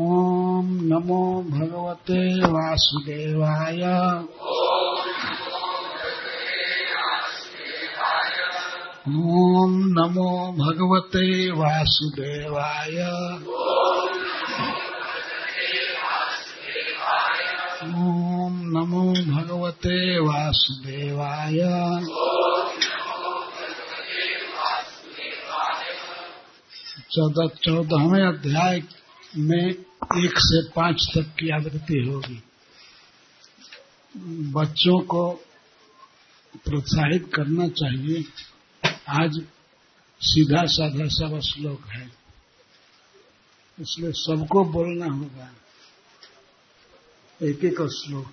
ॐ नमो भगवते वासुदेवाय। ॐ नमो भगवते वासुदेवाय। ॐ नमो भगवते वासुदेवाय। चौदह चौदहवें अध्याय में एक से पाँच तक की आवृत्ति होगी। बच्चों को प्रोत्साहित करना चाहिए। आज सीधा साधा सब श्लोक है। इसलिए सबको बोलना होगा। एक एक श्लोक।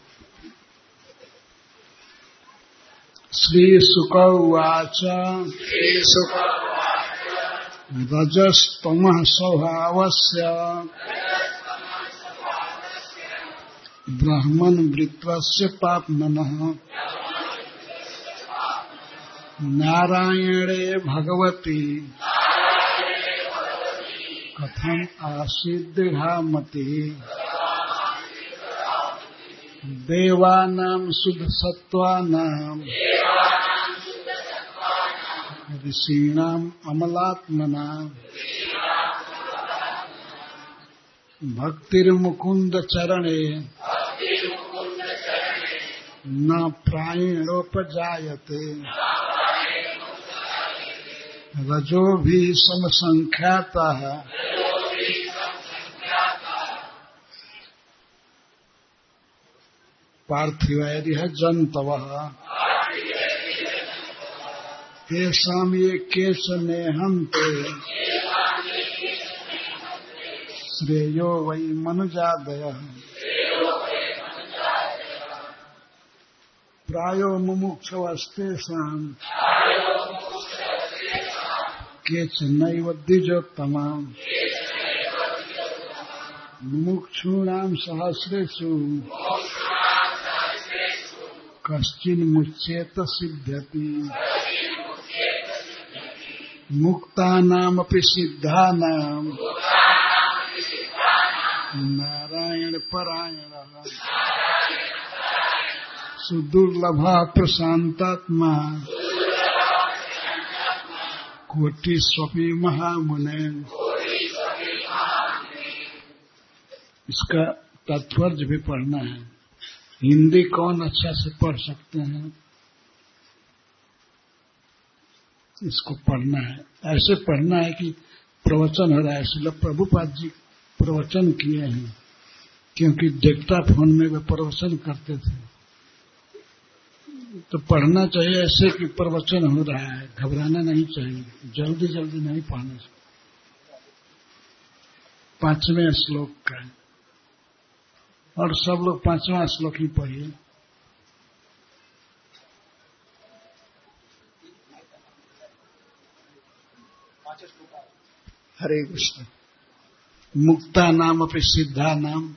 श्री सुक उवाच रजस्तम स्वभावस्य ब्राह्मण वृत्वस्य पाप्मनः नारायणे भगवती। कथम आसीद्हामति देवानां शुद्ध सत्त्वानां ऋषीणाम् अमलात्मनां भक्तिर्मुकुन्द चरणे न प्रायणोपजायते रजो भी समसंख्याता। है पार्थिव यदि पार्थिवैरिह जंतव तेषाम ये केश नेहन्ते श्रेयो वै मनुजादय। प्रायो मुमुक्षवस्तेषाम् केचनैव द्विजोत्तमा मुमुक्षूणाम् सहस्रेषु। कश्चिन्मुच्येत सिद्ध्यति। मुक्तानामपि सिद्धानाम्। नारायणपरायणः। सुदुर्लभः प्रशान्तात्मा। कोटिस्वपी महामुने। इसका तात्पर्य भी पढ़ना है। हिंदी कौन अच्छा से पढ़ सकते हैं? इसको पढ़ना है। ऐसे पढ़ना है कि प्रवचन हो रहा है, इसलिए प्रभुपाद जी प्रवचन किए हैं, क्योंकि डेक्टा फ़ोन में वे प्रवचन करते थे। तो पढ़ना चाहिए ऐसे कि प्रवचन हो रहा है, घबराना नहीं चाहिए, जल्दी जल्दी नहीं पढ़ना चाहिए। पाँचवें श्लोक का और सब लोग पांचवा श्लोक ही पढ़िए। हरे कृष्ण। मुक्ता नाम अपनी सिद्धा नाम।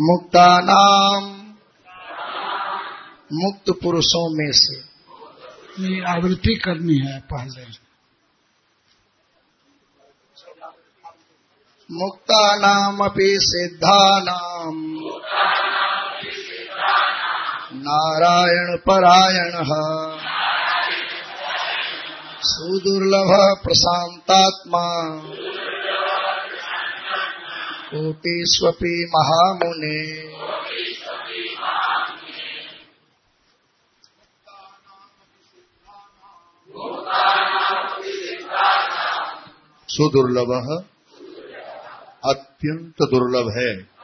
मुक्ता नाम मुक्त पुरुषों में से। ये आवृत्ति करनी है पहले। मुक्तानामपि सिद्धानाम नारायण परायणः। सुदुर्लभ प्रशान्तात्मा कोटिष्वपि महामुने। सुदुर्लभ। अत्यंत दुर्लभ है।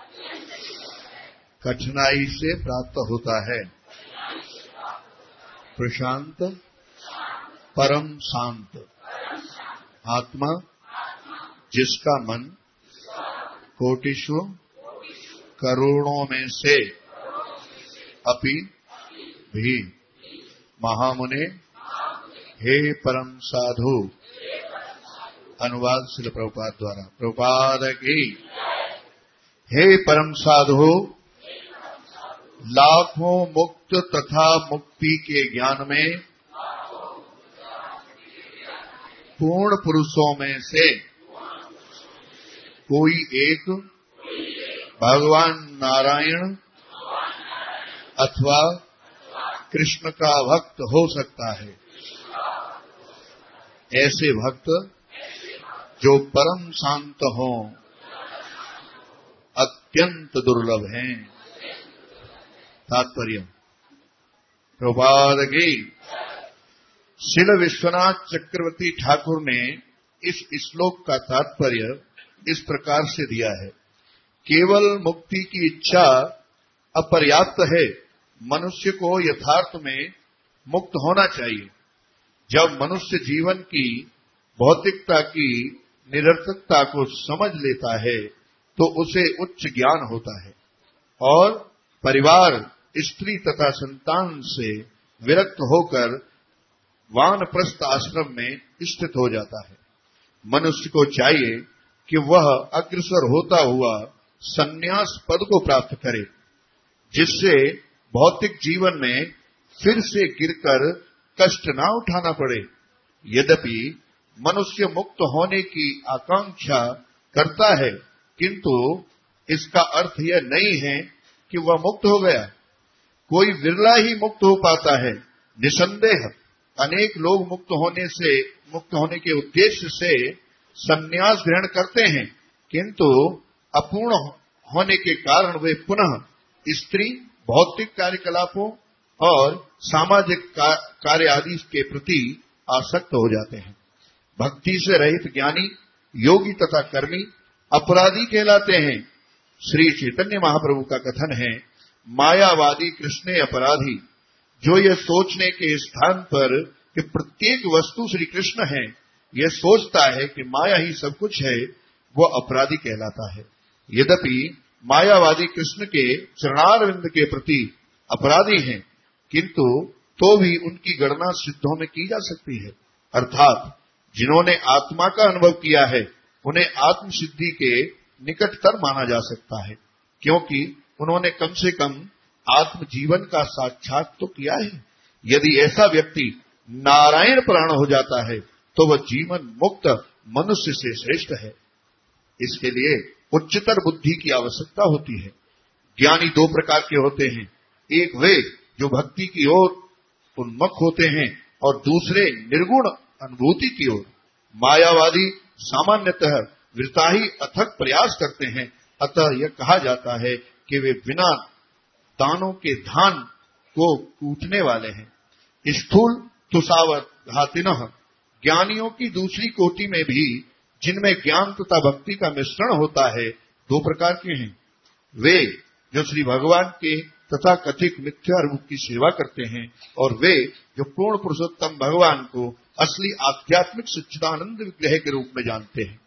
कठिनाई से प्राप्त होता है। प्रशांत, परम शांत। आत्मा, जिसका मन कोटिश्व करोड़ों में से अपि भी। महामुने, हे परम साधु, अनुवाद शिल प्रभुपाद द्वारा। प्रभुपाद की, हे परम साधु लाखों मुक्त तथा मुक्ति के ज्ञान में, पूर्ण पुरुषों में से कोई एक भगवान नारायण अथवा कृष्ण का भक्त हो सकता है। ऐसे भक्त जो परम शांत हों, अत्यंत दुर्लभ हैं। तात्पर्य प्रभात की शिल विश्वनाथ चक्रवर्ती ठाकुर ने इस श्लोक का तात्पर्य इस प्रकार से दिया है केवल मुक्ति की इच्छा अपर्याप्त है मनुष्य को यथार्थ में मुक्त होना चाहिए जब मनुष्य जीवन की भौतिकता की निरर्थकता को समझ लेता है तो उसे उच्च ज्ञान होता है और परिवार स्त्री तथा संतान से विरक्त होकर वानप्रस्थ आश्रम में स्थित हो जाता है। मनुष्य को चाहिए कि वह अग्रसर होता हुआ संन्यास पद को प्राप्त करे, जिससे भौतिक जीवन में फिर से गिरकर कष्ट ना उठाना पड़े। यद्यपि मनुष्य मुक्त होने की आकांक्षा करता है, किंतु इसका अर्थ यह नहीं है कि वह मुक्त हो गया। कोई विरला ही मुक्त हो पाता है, निसंदेह। अनेक लोग मुक्त होने से, मुक्त होने के उद्देश्य से संन्यास ग्रहण करते हैं, किंतु अपूर्ण होने के कारण वे पुनः स्त्री, भौतिक कार्यकलापों और सामाजिक कार्य आदि के प्रति आसक्त हो जाते हैं। भक्ति से रहित ज्ञानी, योगी तथा कर्मी अपराधी कहलाते हैं। श्री चैतन्य महाप्रभु का कथन है मायावादी कृष्ण अपराधी, जो ये सोचने के स्थान पर कि प्रत्येक वस्तु श्री कृष्ण है, ये सोचता है कि माया ही सब कुछ है, वो अपराधी कहलाता है। यद्यपि मायावादी कृष्ण के चरणारविंद के प्रति अपराधी हैं, किंतु तो भी उनकी गणना सिद्धों में की जा सकती है। अर्थात जिन्होंने आत्मा का अनुभव किया है, उन्हें आत्म सिद्धि के निकटतर माना जा सकता है, क्योंकि उन्होंने कम से कम आत्म जीवन का साक्षात तो किया है। यदि ऐसा व्यक्ति नारायण प्राण हो जाता है तो वह जीवन मुक्त मनुष्य से श्रेष्ठ है। इसके लिए उच्चतर बुद्धि की आवश्यकता होती है। ज्ञानी दो प्रकार के होते हैं। एक वे जो भक्ति की ओर उन्मुख होते हैं और दूसरे निर्गुण अनुभूति की ओर। मायावादी सामान्यतः वृताही अथक प्रयास करते हैं। अतः यह कहा जाता है कि वे बिना दानों के धान को कूटने वाले हैं। स्थूल तुषावत घातिन ज्ञानियों की दूसरी कोटि में भी जिनमें ज्ञान तथा भक्ति का मिश्रण होता है, दो प्रकार के हैं। वे जो श्री भगवान के तथा कथित मिथ्या रूप की सेवा करते हैं और वे जो पूर्ण पुरुषोत्तम भगवान को असली आध्यात्मिक सच्चिदानंद विग्रह के रूप में जानते हैं।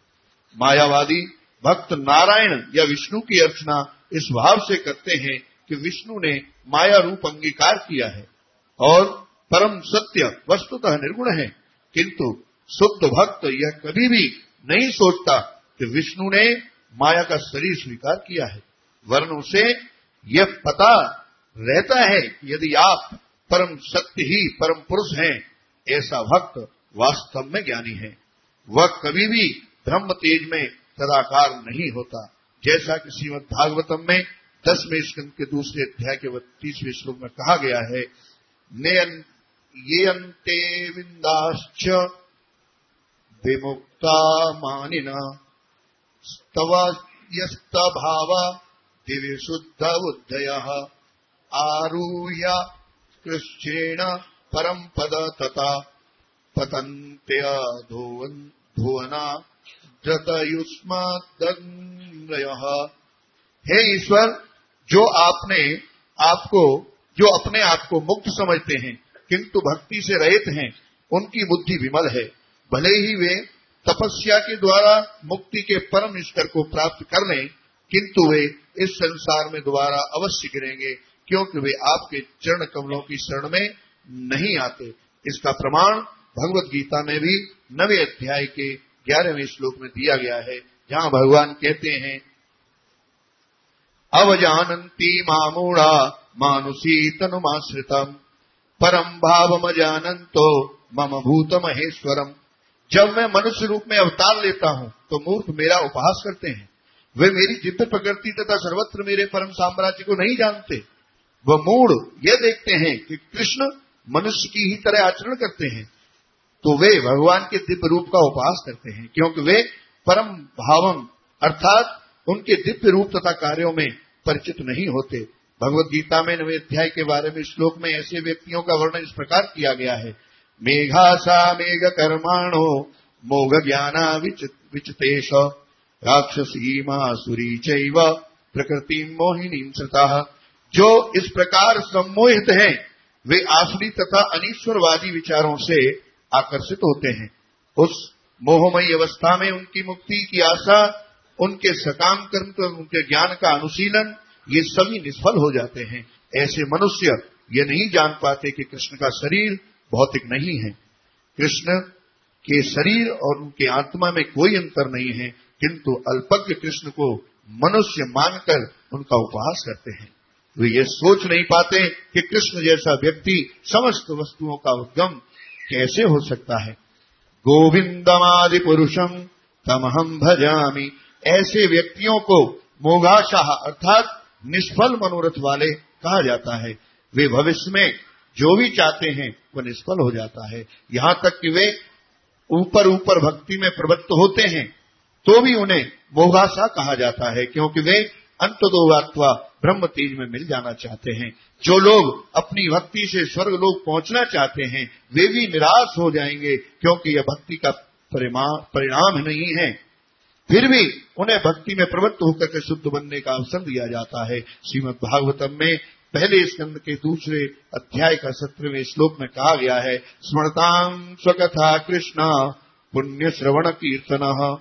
मायावादी भक्त नारायण या विष्णु की अर्चना इस भाव से करते हैं कि विष्णु ने माया रूप अंगीकार किया है और परम सत्य वस्तुतः निर्गुण है। किंतु शुद्ध भक्त यह कभी भी नहीं सोचता कि विष्णु ने माया का शरीर स्वीकार किया है। वर्ण उसे यह पता रहता है कि यदि आप परम सत्य ही परम पुरुष हैं, ऐसा भक्त वास्तव में ज्ञानी है। वह कभी भी ब्रह्म तेज में सदाकार नहीं होता। जैसा कि श्रीमद भागवतम में दसवें स्कंद के दूसरे अध्याय के तीसवें श्लोक में कहा गया है ये अंते विंदाश्च विमुक्ता मानिना। स्तवयस्त भावा दिव्य शुद्ध उदय आरूह्य कृष्णेण परम पद तथा पतंत्य धुवना जतयुष्मदन्वय हे ईश्वर, जो आपने आपको, जो अपने आप को मुक्त समझते हैं, किंतु भक्ति से रहित हैं, उनकी बुद्धि विमल है। भले ही वे तपस्या के द्वारा मुक्ति के परम स्तर को प्राप्त कर लें, किंतु वे इस संसार में दोबारा अवश्य गिरेंगे, क्योंकि वे आपके चरण कमलों की शरण में नहीं आते। इसका प्रमाण भगवत गीता में भी नवे अध्याय के ग्यारहवें श्लोक में दिया गया है, जहाँ भगवान कहते हैं अवजानती मामूढ़ा मानुषी तनुमाश्रितम परम भाव जानंतो मम भूत महेश्वरम जब मैं मनुष्य रूप में अवतार लेता हूँ तो मूर्ख मेरा उपहास करते हैं। वे मेरी जिद्द प्रकृति तथा सर्वत्र मेरे परम साम्राज्य को नहीं जानते। वह मूड ये देखते हैं कि कृष्ण मनुष्य की ही तरह आचरण करते हैं। तो वे भगवान के दिव्य रूप का उपास करते हैं, क्योंकि वे परम भावम, अर्थात उनके दिव्य रूप तथा कार्यों में परिचित नहीं होते। भगवत गीता में नवे अध्याय के बारे में श्लोक में ऐसे व्यक्तियों का वर्णन इस प्रकार किया गया है। मेघासा मेघ कर्माणो, मोघ ज्ञाना विचतेश, राक्षसी मासुरी चैव, प्रकृति मोहिनी जो इस प्रकार सम्मोहित हैं, वे आसुरी तथा अनीश्वरवादी विचारों से आकर्षित होते हैं। उस मोहमयी अवस्था में उनकी मुक्ति की आशा, उनके सकाम कर्म तो उनके ज्ञान का अनुशीलन, ये सभी निष्फल हो जाते हैं। ऐसे मनुष्य ये नहीं जान पाते कि कृष्ण का शरीर भौतिक नहीं है। कृष्ण के शरीर और उनके आत्मा में कोई अंतर नहीं है, किंतु अल्पज्ञ कृष्ण को मनुष्य मानकर उनका उपहास करते हैं। वे ये सोच नहीं पाते कि कृष्ण जैसा व्यक्ति समस्त वस्तुओं का उद्गम कैसे हो सकता है? गोविंदमादि पुरुषम तमहम भजामी। ऐसे व्यक्तियों को मोगाशाह अर्थात निष्फल मनोरथ वाले कहा जाता है। वे भविष्य में जो भी चाहते हैं, वो निष्फल हो जाता है। यहाँ तक कि वे ऊपर ऊपर भक्ति में प्रवृत्त होते हैं तो भी उन्हें मोगाशा कहा जाता है, क्योंकि वे अंत दो ब्रह्म तेज में मिल जाना चाहते हैं। जो लोग अपनी भक्ति से स्वर्ग लोग पहुँचना चाहते हैं, वे भी निराश हो जाएँगे क्योंकि यह भक्ति का परिणाम नहीं है। फिर भी उन्हें भक्ति में प्रवृत्त होकर के शुद्ध बनने का अवसर दिया जाता है। श्रीमद भागवतम में पहले स्कंद के दूसरे अध्याय का सत्रहवें श्लोक में कहा गया है स्मृताम स्वकथा कृष्ण, पुण्य श्रवण कीर्तन।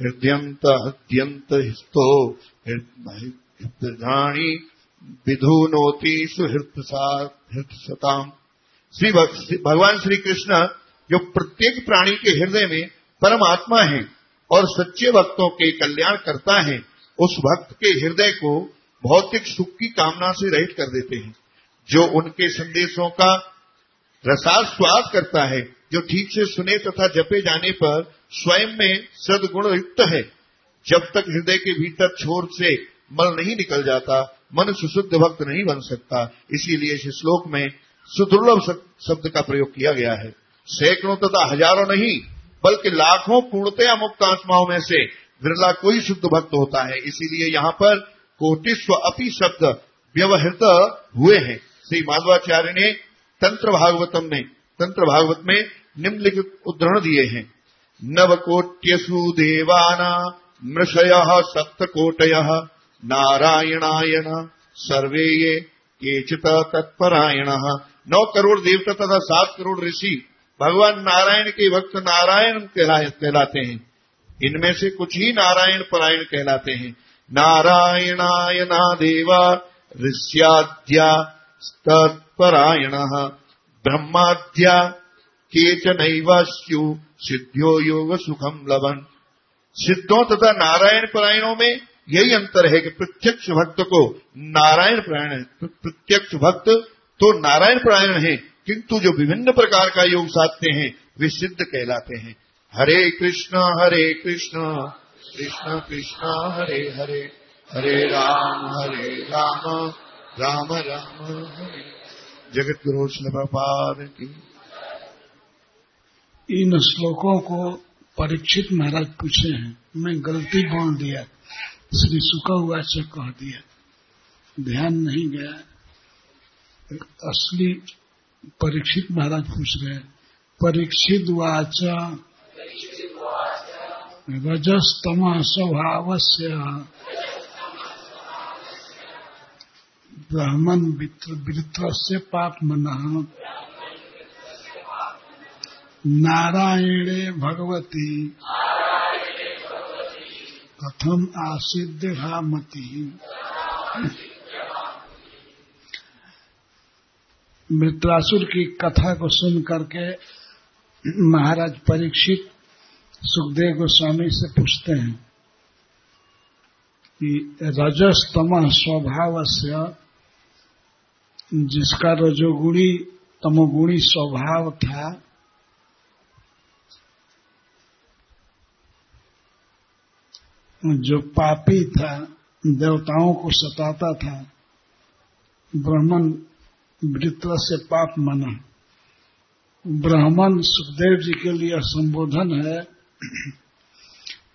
हृदयंत हद्यंत हिस्तो। हृदयाणी विधुनोति सुहृत सताम श्री भगवान श्री कृष्ण जो प्रत्येक प्राणी के हृदय में परमात्मा है और सच्चे भक्तों के कल्याण करता है, उस भक्त के हृदय को भौतिक सुख की कामना से रहित कर देते हैं, जो उनके संदेशों का रसास्वाद करता है जो ठीक से सुने तथा जपे जाने पर स्वयं में सदगुण युक्त है। जब तक हृदय के भीतर छोर से मल नहीं निकल जाता, मन सुशुद्ध भक्त नहीं बन सकता। इसीलिए इस श्लोक में सुदुर्लभ शब्द का प्रयोग किया गया है। सैकड़ों तथा हज़ारों नहीं, बल्कि लाखों पूर्णतया मुक्त आत्माओं में से विरला कोई शुद्ध भक्त होता है। इसीलिए यहाँ पर कोटिस्व अपी शब्द व्यवहित हुए हैं। श्री माधवाचार्य ने तंत्र भागवतम में तंत्र भागवत में निम्नलिखित उदाहरण दिए हैं। नवकोट्यसु देवाना मृषय सप्तकोटय नारायणायण सर्वे ये केचित तत्परायण। नौ करोड़ देवता तथा सात करोड़ ऋषि भगवान नारायण के भक्त नारायण कहलाते हैं। इनमें से कुछ ही नारायण परायण कहलाते हैं। नारायणायना देवा ऋष्याद्या तत्परायण। ब्रह्माद्या केचन स्यु सिद्ध्यो योग सुखम लवन सिद्धों तथा नारायण परायणों में यही अंतर है कि प्रत्यक्ष भक्त को नारायण प्रायण प्रत्यक्ष भक्त तो नारायण प्रायण है, किंतु जो विभिन्न प्रकार का योग साधते हैं, वे सिद्ध कहलाते हैं। हरे कृष्ण हरे कृष्ण कृष्ण कृष्ण, हरे हरे हरे राम हरे राम राम राम, हरे। जगत गुरु श्लपाद की इन श्लोकों को परीक्षित महाराज पूछे हैं। मैं गलती बोल दिया। श्री सुखा हुआ से कह दिया। ध्यान नहीं गया। असली परीक्षित महाराज पूछ रहे परीक्षित वाचा। रजस्तम स्वभाव से ब्राह्मण वृत्र से पाप मना नारायणे भगवती। कथम आसिद्ध मती मृत्रासुर की कथा को सुन करके महाराज परीक्षित सुखदेव गोस्वामी से पूछते हैं कि रजस्तम स्वभाव से जिसका रजोगुणी तमोगुणी स्वभाव था जो पापी था, देवताओं को सताता था, ब्राह्मण वृत्र से पाप मना। ब्राह्मण सुखदेव जी के लिए संबोधन है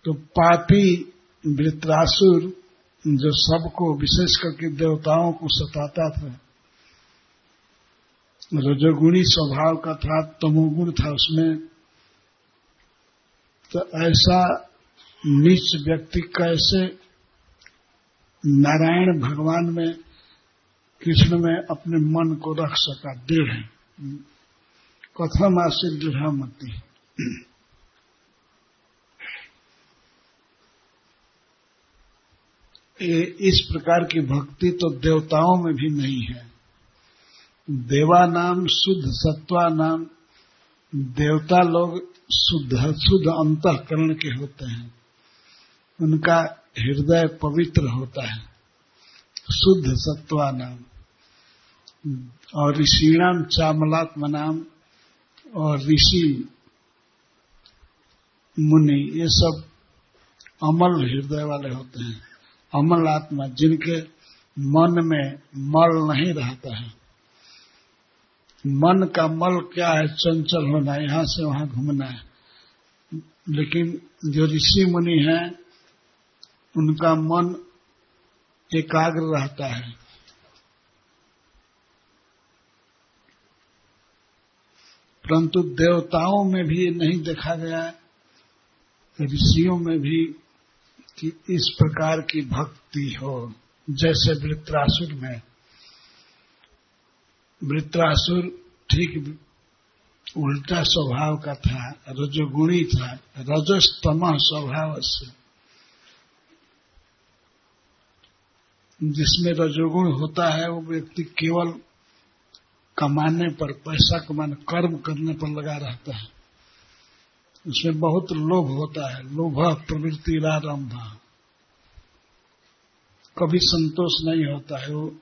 तो पापी वृत्रासुर जो सबको, विशेष करके देवताओं को सताता था, रजोगुणी स्वभाव का था, तमोगुण था उसमें तो ऐसा नीच व्यक्ति कैसे नारायण भगवान में, कृष्ण में अपने मन को रख सका? दृढ़ कथम आश्रित दृढ़ मती। इस प्रकार की भक्ति तो देवताओं में भी नहीं है। देवा नाम शुद्ध, सत्वा नाम, देवता लोग शुद्ध शुद्ध अंतकरण के होते हैं। उनका हृदय पवित्र होता है। शुद्ध सत्वा नाम। और ऋषिणाम चामलात्म नाम और ऋषि मुनि, ये सब अमल हृदय वाले होते हैं। अमल आत्मा, जिनके मन में मल नहीं रहता है। मन का मल क्या है? चंचल होना, यहाँ से वहाँ घूमना है। लेकिन जो ऋषि मुनि हैं उनका मन एकाग्र रहता है। परंतु देवताओं में भी नहीं देखा गया ऋषियों में भी कि इस प्रकार की भक्ति हो। जैसे वृत्रासुर में। वृत्रासुर ठीक उल्टा स्वभाव का था, रजोगुणी था, रजस्तम स्वभाव से। जिसमें रजोगुण होता है, वो व्यक्ति केवल कमाने पर, पैसा कमाने, कर्म करने पर लगा रहता है। उसमें बहुत लोभ होता है। लोभ, प्रवृत्ति रारंभ कभी संतोष नहीं होता है। वो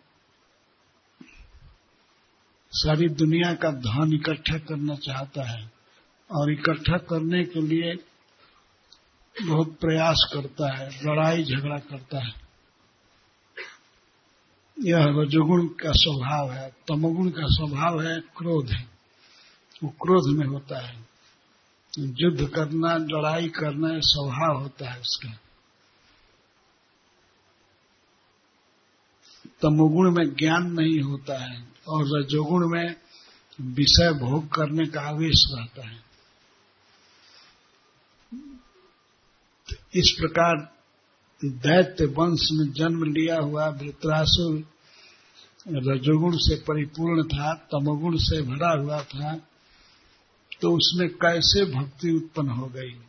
सारी दुनिया का धन इकट्ठा करना चाहता है और इकट्ठा करने के लिए बहुत प्रयास करता है लड़ाई झगड़ा करता है। यह रजोगुण का स्वभाव है, तमोगुण का स्वभाव है, क्रोध है। वो क्रोध में होता है। युद्ध करना, लड़ाई करना स्वभाव होता है उसका। तमोगुण में ज्ञान नहीं होता है और रजोगुण में विषय भोग करने का आवेश रहता है। इस प्रकार दैत्य वंश में जन्म लिया हुआ वृत्रासुर रजोगुण से परिपूर्ण था, तमोगुण से भरा हुआ था तो उसमें कैसे भक्ति उत्पन्न हो गई?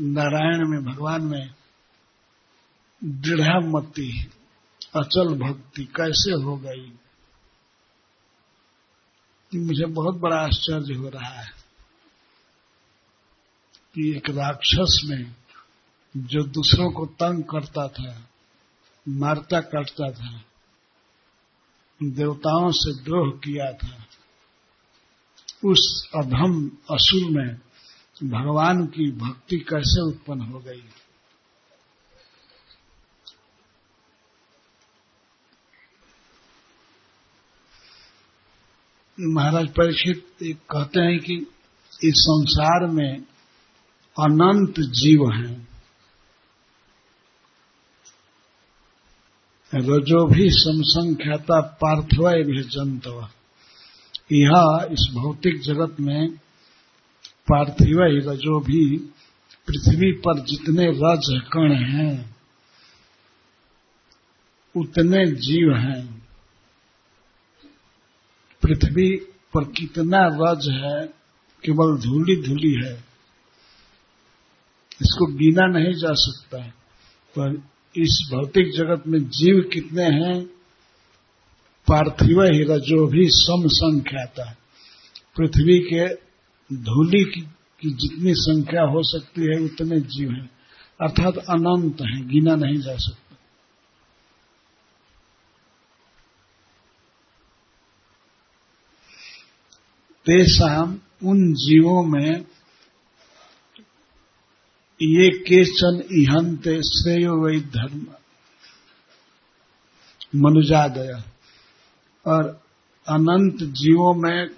नारायण में, भगवान में दृढ़ मति अचल भक्ति कैसे हो गई? मुझे बहुत बड़ा आश्चर्य हो रहा है कि एक राक्षस में जो दूसरों को तंग करता था, मारता काटता था, देवताओं से द्रोह किया था, उस अधम असुर में भगवान की भक्ति कैसे उत्पन्न हो गई? महाराज परीक्षित कहते हैं कि इस संसार में अनंत जीव हैं। रजो भी समसंख्याता पार्थिव भी जंतव यह इस भौतिक जगत में पार्थिव रजो भी पृथ्वी पर जितने रज कण हैं, उतने जीव हैं। पृथ्वी पर कितना रज है, केवल धूली धूली है। इसको गिना नहीं जा सकता। पर इस भौतिक जगत में जीव कितने हैं? पार्थिव ही रजो भी सम संख्याता पृथ्वी के धूली की, की जितनी संख्या हो सकती है उतने जीव हैं। अर्थात अनंत हैं गिना नहीं जा सकता। तेसाम उन जीवों में ये केचन इहंते श्रेय वही धर्म। मनुजादय। और अनंत जीवों में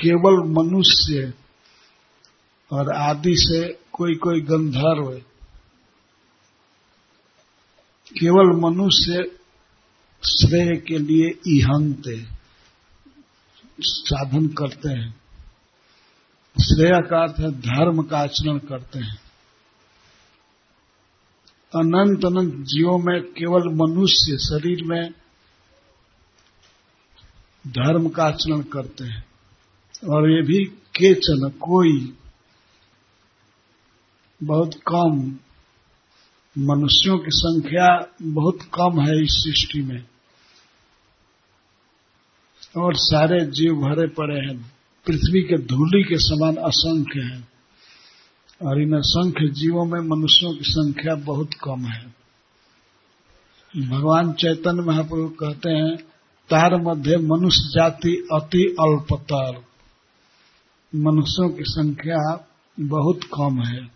केवल मनुष्य और आदि से कोई कोई गंधर्व केवल मनुष्य श्रेय के लिए इहंते साधन करते हैं। श्रेय का अर्थ है धर्म का आचरण करते हैं। अनंत अनंत जीवों में केवल मनुष्य शरीर में धर्म का आचरण करते हैं। और ये भी केचन कोई बहुत कम मनुष्यों की संख्या बहुत कम है इस सृष्टि में। और सारे जीव भरे पड़े हैं। पृथ्वी के धूली के समान असंख्य हैं। और इन असंख्य जीवों में मनुष्यों की संख्या बहुत कम है। भगवान चैतन्य महाप्रभु कहते हैं, तार मध्य मनुष्य जाति अति अल्पतर। मनुष्यों की संख्या बहुत कम है।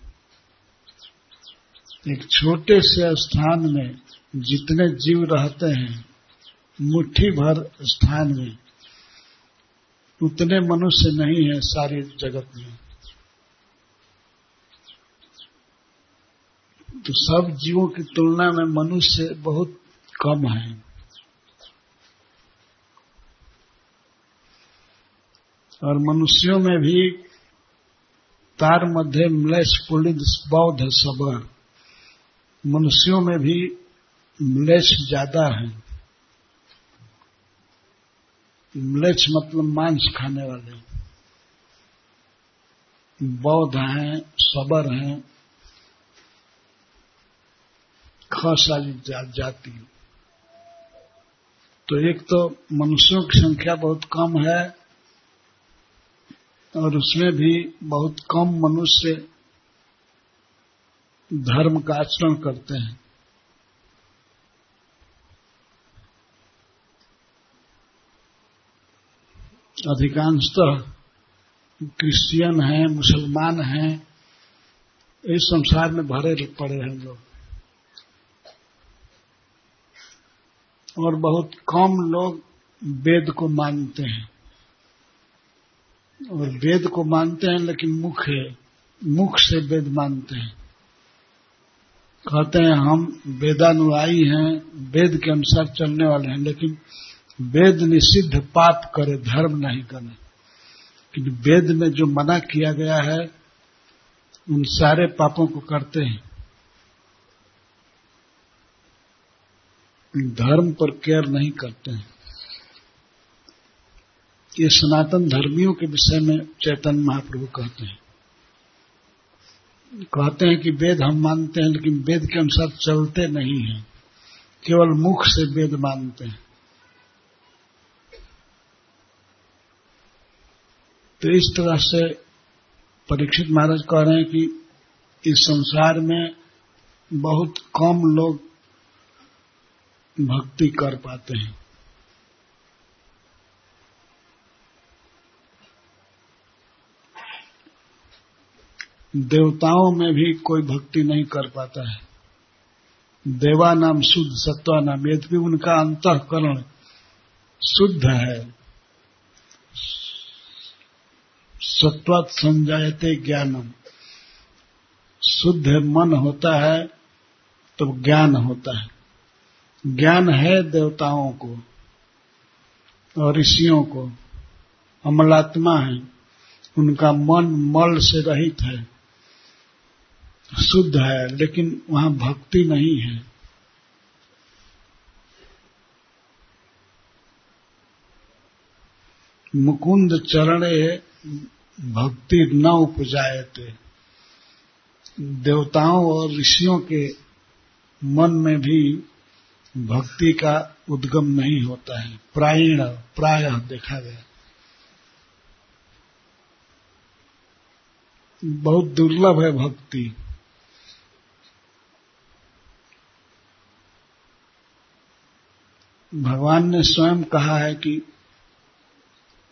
एक छोटे से स्थान में जितने जीव रहते हैं, मुट्ठी भर स्थान में उतने मनुष्य नहीं है सारी जगत में। तो सब जीवों की तुलना में मनुष्य बहुत कम है। और मनुष्यों में भी तार मध्य म्लेश पुलिद बौद्ध सबर मनुष्यों में भी म्लेश ज़्यादा है। म्लेच मतलब मांस खाने वाले बौद्ध हैं सबर हैं खस वाली जा, जाति तो एक तो मनुष्यों की संख्या बहुत कम है और उसमें भी बहुत कम मनुष्य धर्म का आचरण करते हैं अधिकांशतः क्रिश्चियन हैं, मुसलमान हैं, इस संसार में भरे पड़े हैं लोग। और बहुत कम लोग वेद को मानते हैं। और वेद को मानते हैं, लेकिन मुख है, मुख से वेद मानते हैं। कहते हैं, हम वेदानुयायी हैं, वेद के अनुसार चलने वाले हैं, लेकिन वेद निषिद्ध पाप करे, धर्म नहीं करे क्योंकि वेद में जो मना किया गया है, उन सारे पापों को करते हैं। धर्म पर केयर नहीं करते हैं। ये सनातन धर्मियों के विषय में चैतन्य महाप्रभु कहते हैं। कहते हैं कि वेद हम मानते हैं, लेकिन वेद के अनुसार चलते नहीं हैं। केवल मुख से वेद मानते हैं। तो इस तरह से परीक्षित महाराज कह रहे हैं कि इस संसार में बहुत कम लोग भक्ति कर पाते हैं। देवताओं में भी कोई भक्ति नहीं कर पाता है। देवा नाम शुद्ध, सत्वा नाम यद्यपि उनका अंतकरण शुद्ध है। सत्वात संजायते ज्ञानम। शुद्ध मन होता है तो ज्ञान होता है। ज्ञान है देवताओं को और ऋषियों को। अमलात्मा है, उनका मन मल से रहित है। शुद्ध है, लेकिन वहाँ भक्ति नहीं है। मुकुंद चरणे भक्ति न उपजायते देवताओं और ऋषियों के मन में भी भक्ति का उद्गम नहीं होता है। प्रायण, प्राय देखा गया। बहुत दुर्लभ है भक्ति। भगवान ने स्वयं कहा है कि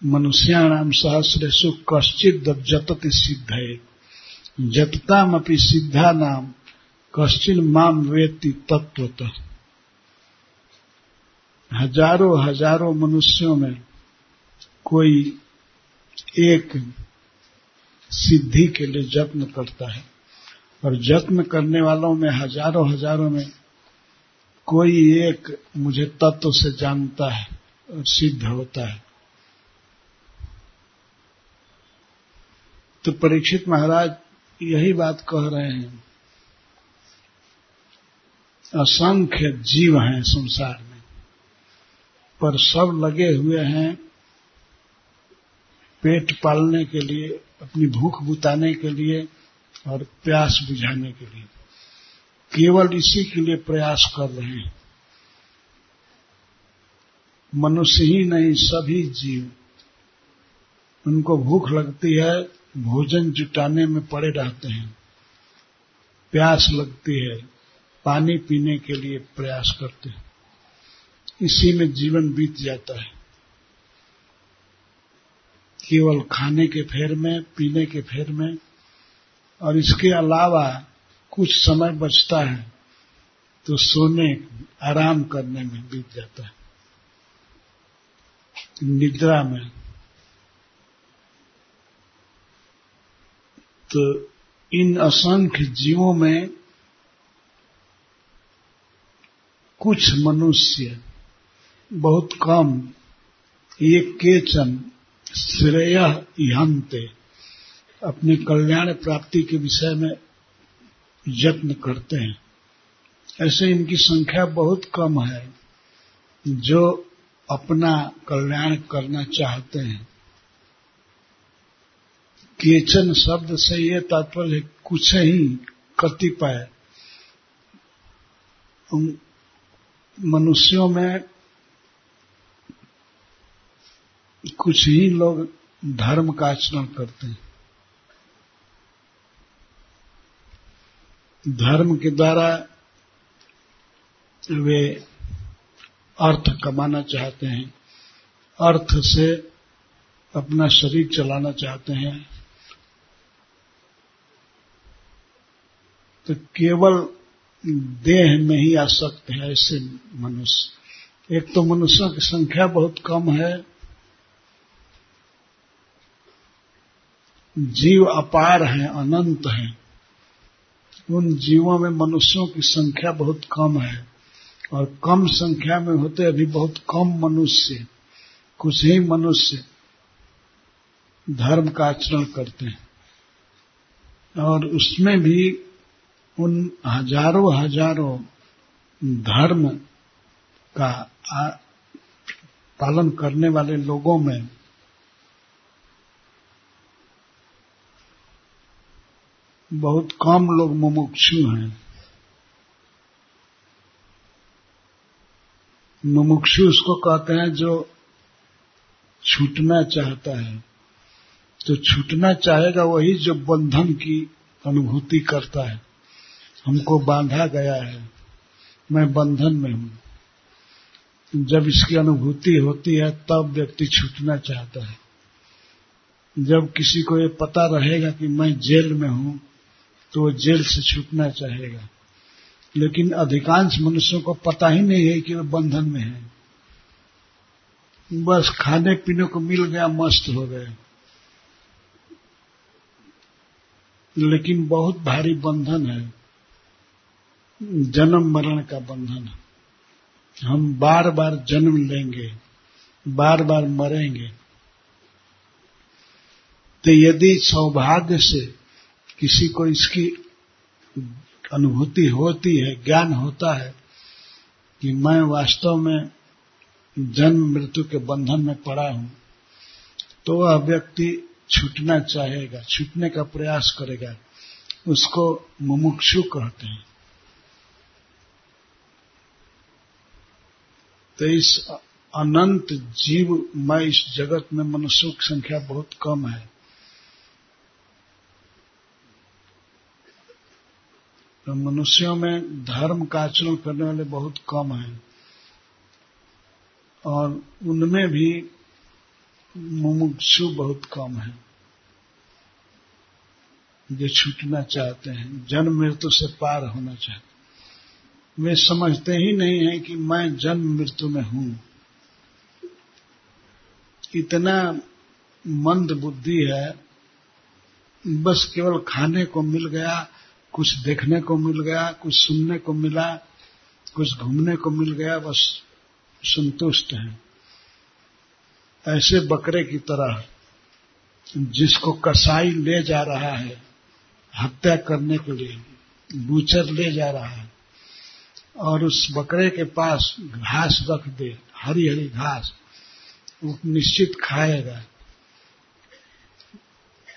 मनुष्याणाम सहस्रेशु कश्चित जतति सिद्ध जततामपि सिद्धा नाम कश्चिन माम वेत्ति तत्वतः हज़ारों हज़ारों मनुष्यों में कोई एक सिद्धि के लिए जत्न करता है। और जत्न करने वालों में, हज़ारों हज़ारों में कोई एक मुझे तत्व से जानता है और सिद्ध होता है। तो परीक्षित महाराज यही बात कह रहे हैं। असंख्य जीव हैं संसार में, पर सब लगे हुए हैं पेट पालने के लिए, अपनी भूख बुताने के लिए और प्यास बुझाने के लिए। केवल इसी के लिए प्रयास कर रहे हैं। मनुष्य ही नहीं, सभी जीव। उनको भूख लगती है भोजन जुटाने में पड़े रहते हैं। प्यास लगती है, पानी पीने के लिए प्रयास करते हैं। इसी में जीवन बीत जाता है। केवल खाने के फेर में, पीने के फेर में, और इसके अलावा कुछ समय बचता है तो सोने आराम करने में बीत जाता है। निद्रा में तो इन असंख्य जीवों में कुछ मनुष्य, बहुत कम, ये केचन श्रेय इहंते अपने कल्याण प्राप्ति के विषय में यत्न करते हैं। ऐसे इनकी संख्या बहुत कम है, जो अपना कल्याण करना चाहते हैं। केचन शब्द से ये तात्पर्य कुछ ही कतिपय मनुष्यों में कुछ ही लोग धर्म का आचरण करते हैं। धर्म के द्वारा वे अर्थ कमाना चाहते हैं, अर्थ से अपना शरीर चलाना चाहते हैं तो केवल देह में ही आसक्त है ऐसे मनुष्य। एक तो मनुष्यों की संख्या बहुत कम है। जीव अपार हैं, अनंत हैं। उन जीवों में मनुष्यों की संख्या बहुत कम है। और कम संख्या में होते अभी बहुत कम मनुष्य, कुछ ही मनुष्य धर्म का आचरण करते हैं। और उसमें भी उन हज़ारों हज़ारों धर्म का पालन करने वाले लोगों में बहुत कम लोग मुमुक्षु हैं। मुमुक्षु उसको कहते हैं जो छूटना चाहता है। तो छूटना चाहेगा वही जो बंधन की अनुभूति करता है। हमको बांधा गया है। मैं बंधन में हूँ। जब इसकी अनुभूति होती है, तब व्यक्ति छूटना चाहता है। जब किसी को ये पता रहेगा कि मैं जेल में हूँ तो वो जेल से छूटना चाहेगा। लेकिन अधिकांश मनुष्यों को पता ही नहीं है कि वे बंधन में है। बस खाने पीने को मिल गया, मस्त हो गए लेकिन बहुत भारी बंधन है। जन्म मरण का बंधन। हम बार बार जन्म लेंगे बार बार मरेंगे। तो यदि सौभाग्य से किसी को इसकी अनुभूति होती है, ज्ञान होता है कि मैं वास्तव में जन्म मृत्यु के बंधन में पड़ा हूँ तो वह व्यक्ति छूटना चाहेगा, छूटने का प्रयास करेगा। उसको मुमुक्षु कहते हैं। तो इस अनंत जीव मैं, इस जगत में मनुष्यों की संख्या बहुत कम है। तो मनुष्यों में धर्म का आचरण करने वाले बहुत कम हैं। और उनमें भी मुमुक्षु बहुत कम है। जो छूटना चाहते हैं। जन्म मृत्यु से पार होना चाहते वे समझते ही नहीं है कि मैं जन्म मृत्यु में हूँ। इतना मंद बुद्धि है, बस केवल खाने को मिल गया, कुछ देखने को मिल गया, कुछ सुनने को मिला, कुछ घूमने को मिल गया, बस संतुष्ट है। ऐसे बकरे की तरह, जिसको कसाई ले जा रहा है, हत्या करने के लिए, बूचर ले जा रहा है और उस बकरे के पास घास रख दे हरी हरी घास, वो निश्चित खाएगा।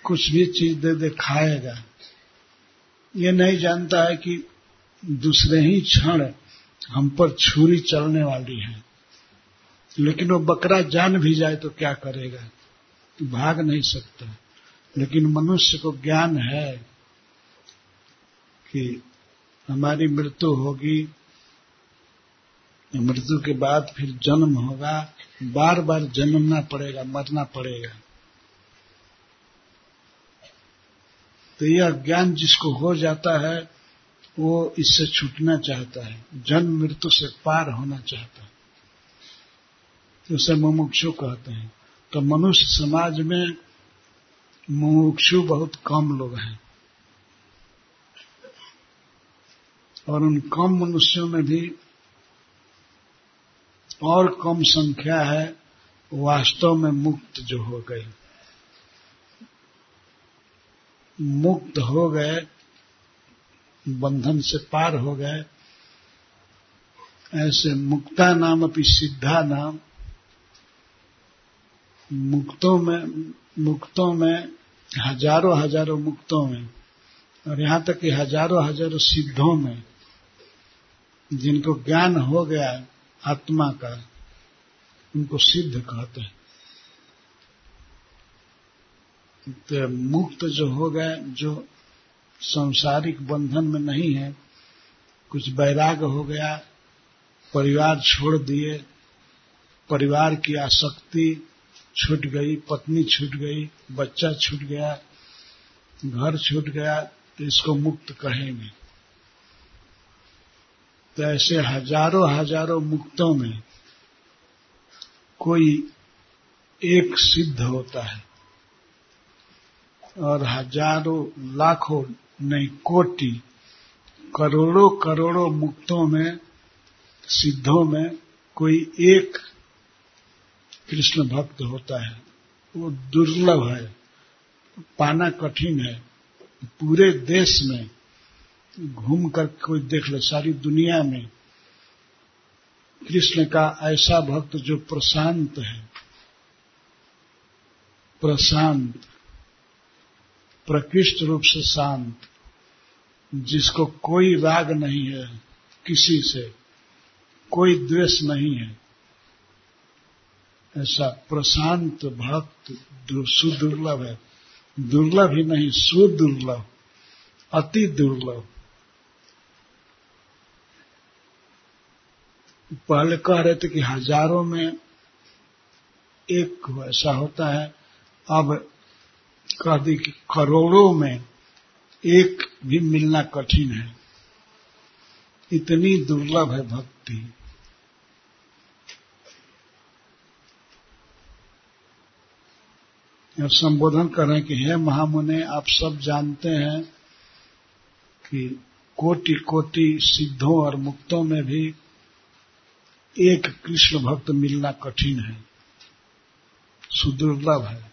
कुछ भी चीज़ दे दे, खाएगा। ये नहीं जानता है कि दूसरे ही क्षण हम पर छुरी चलने वाली है। लेकिन वो बकरा जान भी जाए तो क्या करेगा? भाग नहीं सकता। लेकिन मनुष्य को ज्ञान है कि हमारी मृत्यु होगी मृत्यु के बाद फिर जन्म होगा बार बार जन्मना पड़ेगा, मरना पड़ेगा। तो यह ज्ञान जिसको हो जाता है, वो इससे छूटना चाहता है। जन्म मृत्यु से पार होना चाहता है। तो उसे मुमुक्षु कहते हैं। तो मनुष्य समाज में मुमुक्षु बहुत कम लोग हैं। और उन कम मनुष्यों में भी और कम संख्या है, वास्तव में मुक्त जो हो गए मुक्त हो गए, बंधन से पार हो गए। ऐसे मुक्ता नाम अपनी सिद्धा नाम। मुक्तों में मुक्तों में, हज़ारों हज़ारों मुक्तों में, और यहाँ तक कि हज़ारों हज़ारों सिद्धों में, जिनको ज्ञान हो गया आत्मा का उनको सिद्ध कहते हैं। तो मुक्त जो हो गए, जो संसारिक बंधन में नहीं है, कुछ वैराग हो गया, परिवार छोड़ दिए, परिवार की आसक्ति छूट गई, पत्नी छूट गई, बच्चा छूट गया, घर छूट गया तो इसको मुक्त कहेंगे। तो ऐसे हज़ारों हज़ारों मुक्तों में कोई एक सिद्ध होता है। और हज़ारों, लाखों, नहीं, कोटि, करोड़ों करोड़ों मुक्तों में, सिद्धों में कोई एक कृष्ण भक्त होता है। वो दुर्लभ है, पाना कठिन है, पूरे देश में घूम कर कोई देख ले सारी दुनिया में। कृष्ण का ऐसा भक्त जो प्रशांत है। प्रशांत, प्रकृष्ट रूप से शांत, जिसको कोई राग नहीं है किसी से, कोई द्वेष नहीं है। ऐसा प्रशांत भक्त सुदुर्लभ है। दुर्लभ ही नहीं, सुदुर्लभ, अति दुर्लभ। पहले कह रहे थे कि हज़ारों में एक ऐसा होता है। अब कह दी कि करोड़ों में एक भी मिलना कठिन है। इतनी दुर्लभ है भक्ति। संबोधन कर रहे हैं कि हे महामुने, आप सब जानते हैं कि कोटि कोटि सिद्धों और मुक्तों में भी एक कृष्ण भक्त मिलना कठिन है, सुदुर्लभ है।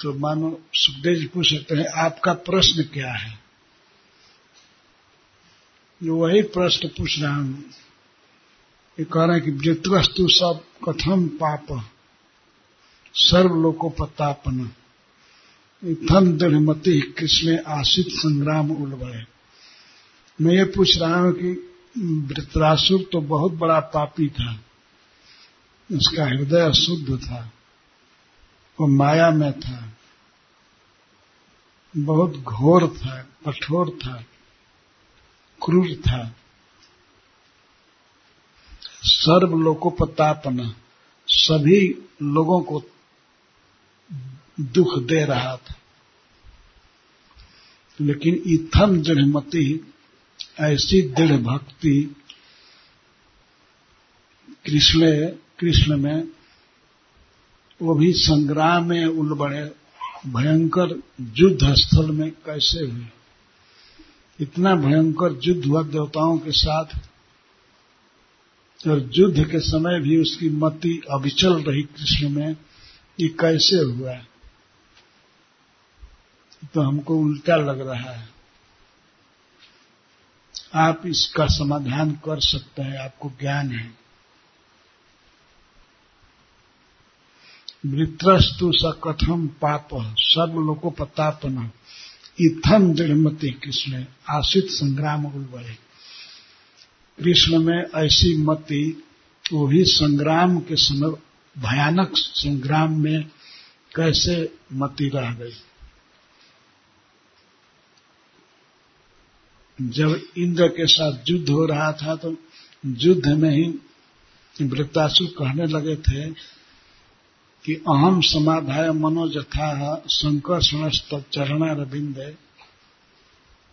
तो मानो सुखदेव जी पूछ सकते हैं, आपका प्रश्न क्या है? वही प्रश्न पूछ रहा हूँ। ये कह रहे हैं कि वृत्रस्तु सब कथम पाप सर्वलोकोपतापन इथन दृढ़मति कृष्ण आशित संग्राम उलबड़े। मैं ये पूछ रहा हूँ कि वृत्रासुर तो बहुत बड़ा पापी था। उसका हृदय अशुद्ध था। वो माया में था। बहुत घोर था, कठोर था, क्रूर था। सर्व लोकोपतापना सभी लोगों को दुख दे रहा था। लेकिन इथम दृढ़मति ऐसी दृढ़ भक्ति कृष्ण कृष्ण में, वो भी संग्राम में उलबड़े, भयंकर युद्ध स्थल में कैसे हुए? इतना भयंकर युद्ध हुआ देवताओं के साथ, और युद्ध के समय भी उसकी मति अविचल रही कृष्ण में, ये कैसे हुआ? तो हमको उल्टा लग रहा है। आप इसका समाधान कर सकते हैं, आपको ज्ञान है। वृत्रस्तु स कथम पाप सब लोकोपतापन इथम दृढ़मति कृष्ण आशित संग्राम बढ़े कृष्ण में ऐसी मति, वो भी संग्राम के समय, भयानक संग्राम में कैसे मति रह गई? जब इंद्र के साथ युद्ध हो रहा था तो युद्ध में ही वृत्तासु कहने लगे थे कि अहम समाधाय मनोजथा संकर्षण चरण रविंदे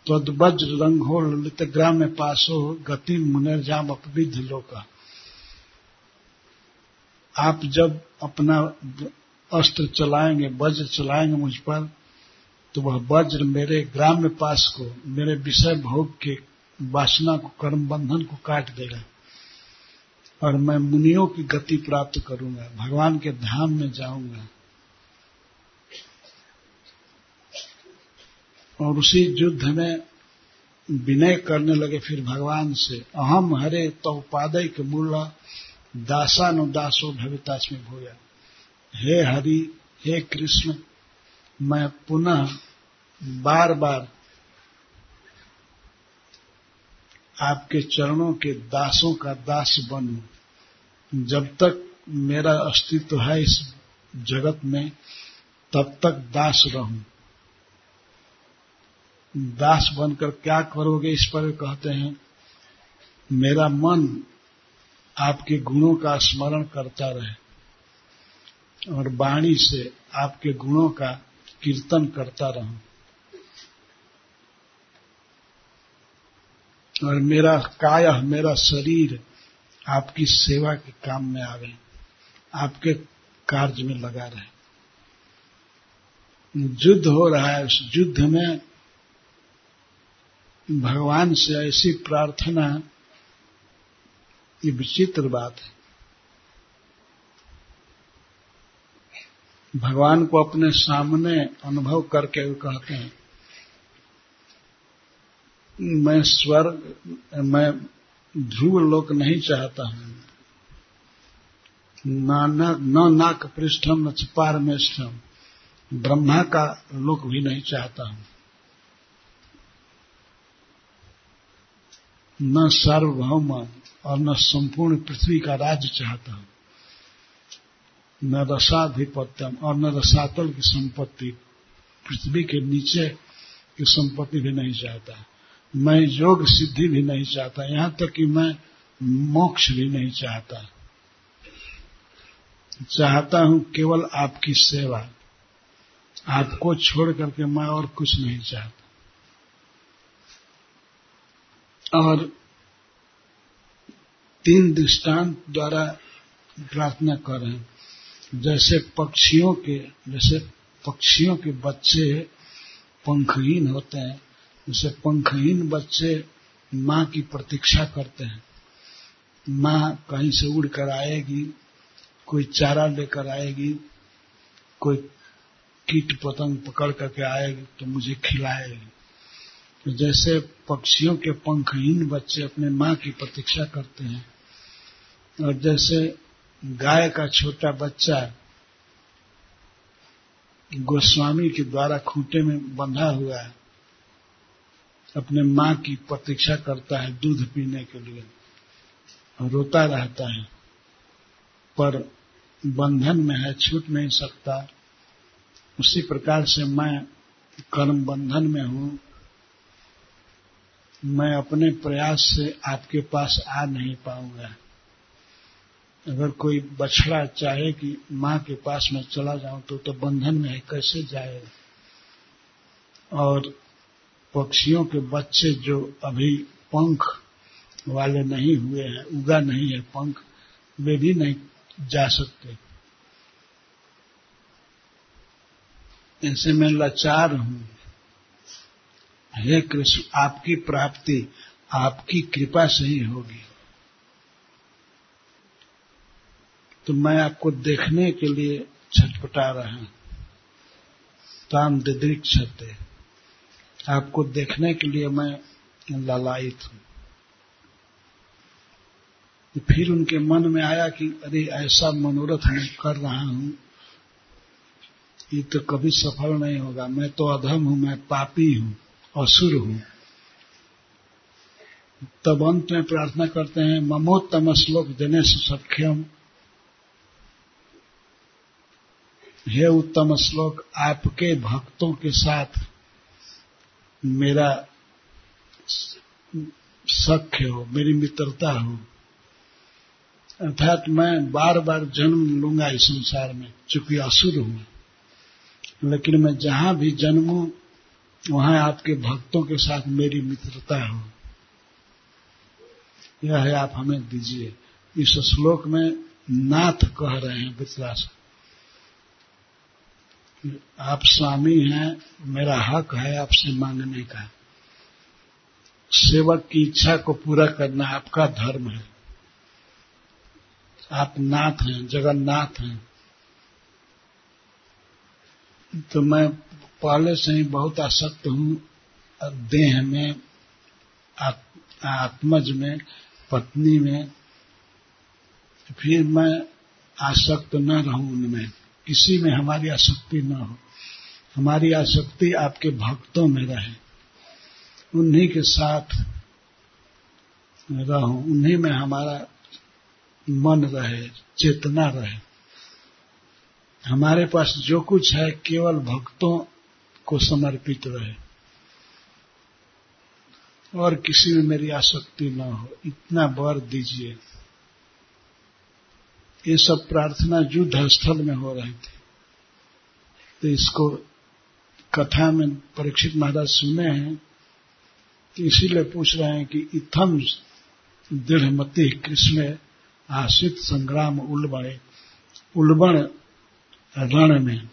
तद्वज्र रंगो ललित ग्राम में पासो गति मुनिर्जाम अपविध लोक। आप जब अपना अस्त्र चलाएँगे, वज्र चलाएँगे मुझ पर तो वह वज्र मेरे ग्राम में पास को, मेरे विषय भोग के वासना को, कर्म बंधन को काट देगा। और मैं मुनियों की गति प्राप्त करूँगा, भगवान के धाम में जाऊँगा। और उसी युद्ध में विनय करने लगे फिर भगवान से, अहम हरे तो पादय के मूल, दासानुदासो भविताश में भूया। हे हरि, हे कृष्ण, मैं पुनः बार बार आपके चरणों के दासों का दास बनूं। जब तक मेरा अस्तित्व है इस जगत में, तब तक दास रहूँ। दास बनकर क्या करोगे इस पर कहते हैं, मेरा मन आपके गुणों का स्मरण करता रहे और वाणी से आपके गुणों का कीर्तन करता रहूँ। और मेरा काय, मेरा शरीर आपकी सेवा के काम में आ आवे आपके कार्य में लगा रहे। युद्ध हो रहा है, उस युद्ध में भगवान से ऐसी प्रार्थना, ये विचित्र बात है। भगवान को अपने सामने अनुभव करके वो कहते हैं मैं स्वर्ग मैं ध्रुव लोक नहीं चाहता हूँ। न नाक पृष्ठम, न पार में ब्रह्मा का लोक भी नहीं चाहता हूँ। न सार्वभौम और न संपूर्ण पृथ्वी का राज्य चाहता हूँ। न रसाधिपत्यम और न रसातल की संपत्ति, पृथ्वी के नीचे की संपत्ति भी नहीं चाहता। मैं योग सिद्धि भी नहीं चाहता, यहाँ तक कि मैं मोक्ष भी नहीं चाहता। चाहता हूँ केवल आपकी सेवा। आपको छोड़ करके मैं और कुछ नहीं चाहता। और तीन दृष्टांत द्वारा प्रार्थना कर। रहे हैं जैसे पक्षियों के, जैसे पक्षियों के बच्चे पंखहीन होते हैं जैसे पंखहीन बच्चे माँ की प्रतीक्षा करते हैं। माँ कहीं से उड़ कर आएगी, कोई चारा लेकर आएगी, कोई कीट पतंग पकड़ करके आएगी तो मुझे खिलाएगी। तो जैसे पक्षियों के पंखहीन बच्चे अपने माँ की प्रतीक्षा करते हैं, और जैसे गाय का छोटा बच्चा गोस्वामी के द्वारा खूंटे में बंधा हुआ है अपने माँ की प्रतीक्षा करता है दूध पीने के लिए और रोता रहता है। पर बंधन में है, छूट नहीं सकता। उसी प्रकार से मैं कर्म बंधन में हूँ। मैं अपने प्रयास से आपके पास आ नहीं पाऊँगा। अगर कोई बछड़ा चाहे कि माँ के पास में चला जाऊँ तो तो बंधन में है, कैसे जाए और पक्षियों के बच्चे जो अभी पंख वाले नहीं हुए हैं, उगा नहीं है पंख, वे भी नहीं जा सकते। ऐसे मैं लाचार हूँ। हे कृष्ण, आपकी प्राप्ति, आपकी कृपा से ही होगी। तो मैं आपको देखने के लिए छटपटा रहा हूँ। ताम दिदृक्षते आपको देखने के लिए मैं ललायित हूँ। फिर उनके मन में आया कि, अरे, ऐसा मनोरथ मैं कर रहा हूँ। ये तो कभी सफल नहीं होगा। मैं तो अधम हूँ, मैं पापी हूँ, असुर हूँ। तब अंत में प्रार्थना करते हैं, ममोत्तम श्लोक जने सख्यम। हे उत्तम श्लोक, आपके भक्तों के साथ मेरा सख्य हो, मेरी मित्रता हो। अर्थात मैं बार बार जन्म लूँगा इस संसार में, चूँकि असुर हूँ। लेकिन मैं जहाँ भी जन्मू, वहाँ आपके भक्तों के साथ मेरी मित्रता हो। यह है, आप हमें दीजिए। इस श्लोक में नाथ कह रहे हैं वितरास आप स्वामी हैं, मेरा हक है आपसे मांगने का। सेवक की इच्छा को पूरा करना आपका धर्म है। आप नाथ हैं, जगन्नाथ हैं। तो मैं पहले से ही बहुत आसक्त हूँ देह में आत्मज में, पत्नी में। फिर मैं आसक्त न रहूँ उनमें। किसी में हमारी आसक्ति न हो। हमारी आसक्ति आपके भक्तों में रहे। उन्हीं के साथ रहूँ, उन्हीं में हमारा मन रहे, चेतना रहे। हमारे पास जो कुछ है, केवल भक्तों को समर्पित रहे। और किसी में मेरी आसक्ति न हो, इतना वर दीजिए। ये सब प्रार्थना युद्ध स्थल में हो रही थी। तो इसको कथा में परीक्षित महाराज सुने हैं तो इसीलिए पूछ रहे हैं कि इथम दृढ़मति कृष्ण आश्रित संग्राम उल्बणे, उल्बण रण में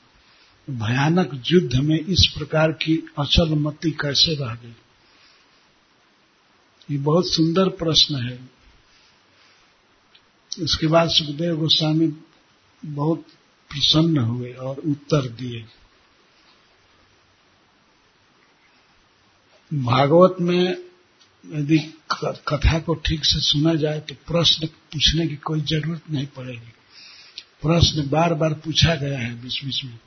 भयानक युद्ध में इस प्रकार की अचल मति कैसे रह गई? ये बहुत सुंदर प्रश्न है। इसके बाद सुखदेव गोस्वामी बहुत प्रसन्न हुए और उत्तर दिए। भागवत में यदि कथा को ठीक से सुना जाए तो प्रश्न पूछने की कोई ज़रूरत नहीं पड़ेगी। प्रश्न बार बार पूछा गया है बीच बीच में।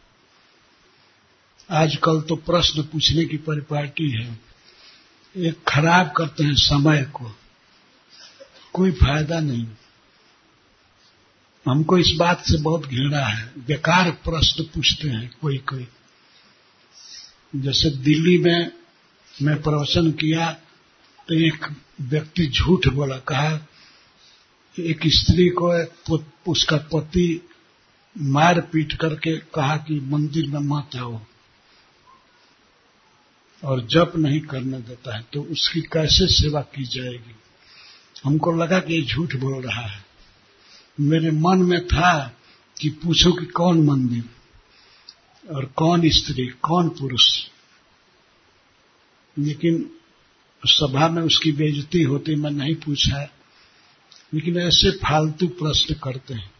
आजकल तो प्रश्न पूछने की परिपाटी है। ये खराब करते हैं समय को। कोई फ़ायदा नहीं। हमको इस बात से बहुत घृणा है। बेकार प्रश्न पूछते हैं कोई कोई। जैसे दिल्ली में मैं प्रवचन किया तो एक व्यक्ति झूठ बोला, कहा, एक स्त्री को उसका पति मार पीट करके कहा कि मंदिर में मत आओ और जप नहीं करने देता है तो उसकी कैसे सेवा की जाएगी? हमको लगा कि ये झूठ बोल रहा है। मेरे मन में था कि पूछो कि कौन मंदिर? और कौन स्त्री, कौन पुरुष? लेकिन सभा में उसकी बेजती होती, मैं नहीं पूछा। लेकिन ऐसे फालतू प्रश्न करते हैं।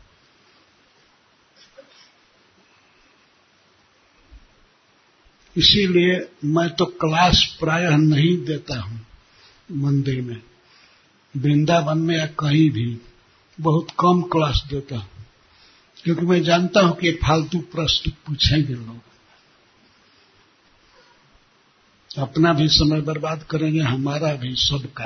इसीलिए मैं तो क्लास प्रायः नहीं देता हूँ मंदिर में। वृंदावन में या कहीं भी। बहुत कम क्लास देता हूँ। क्योंकि मैं जानता हूँ कि फालतू प्रश्न पूछेंगे लोग। अपना भी समय बर्बाद करेंगे, हमारा भी, सबका।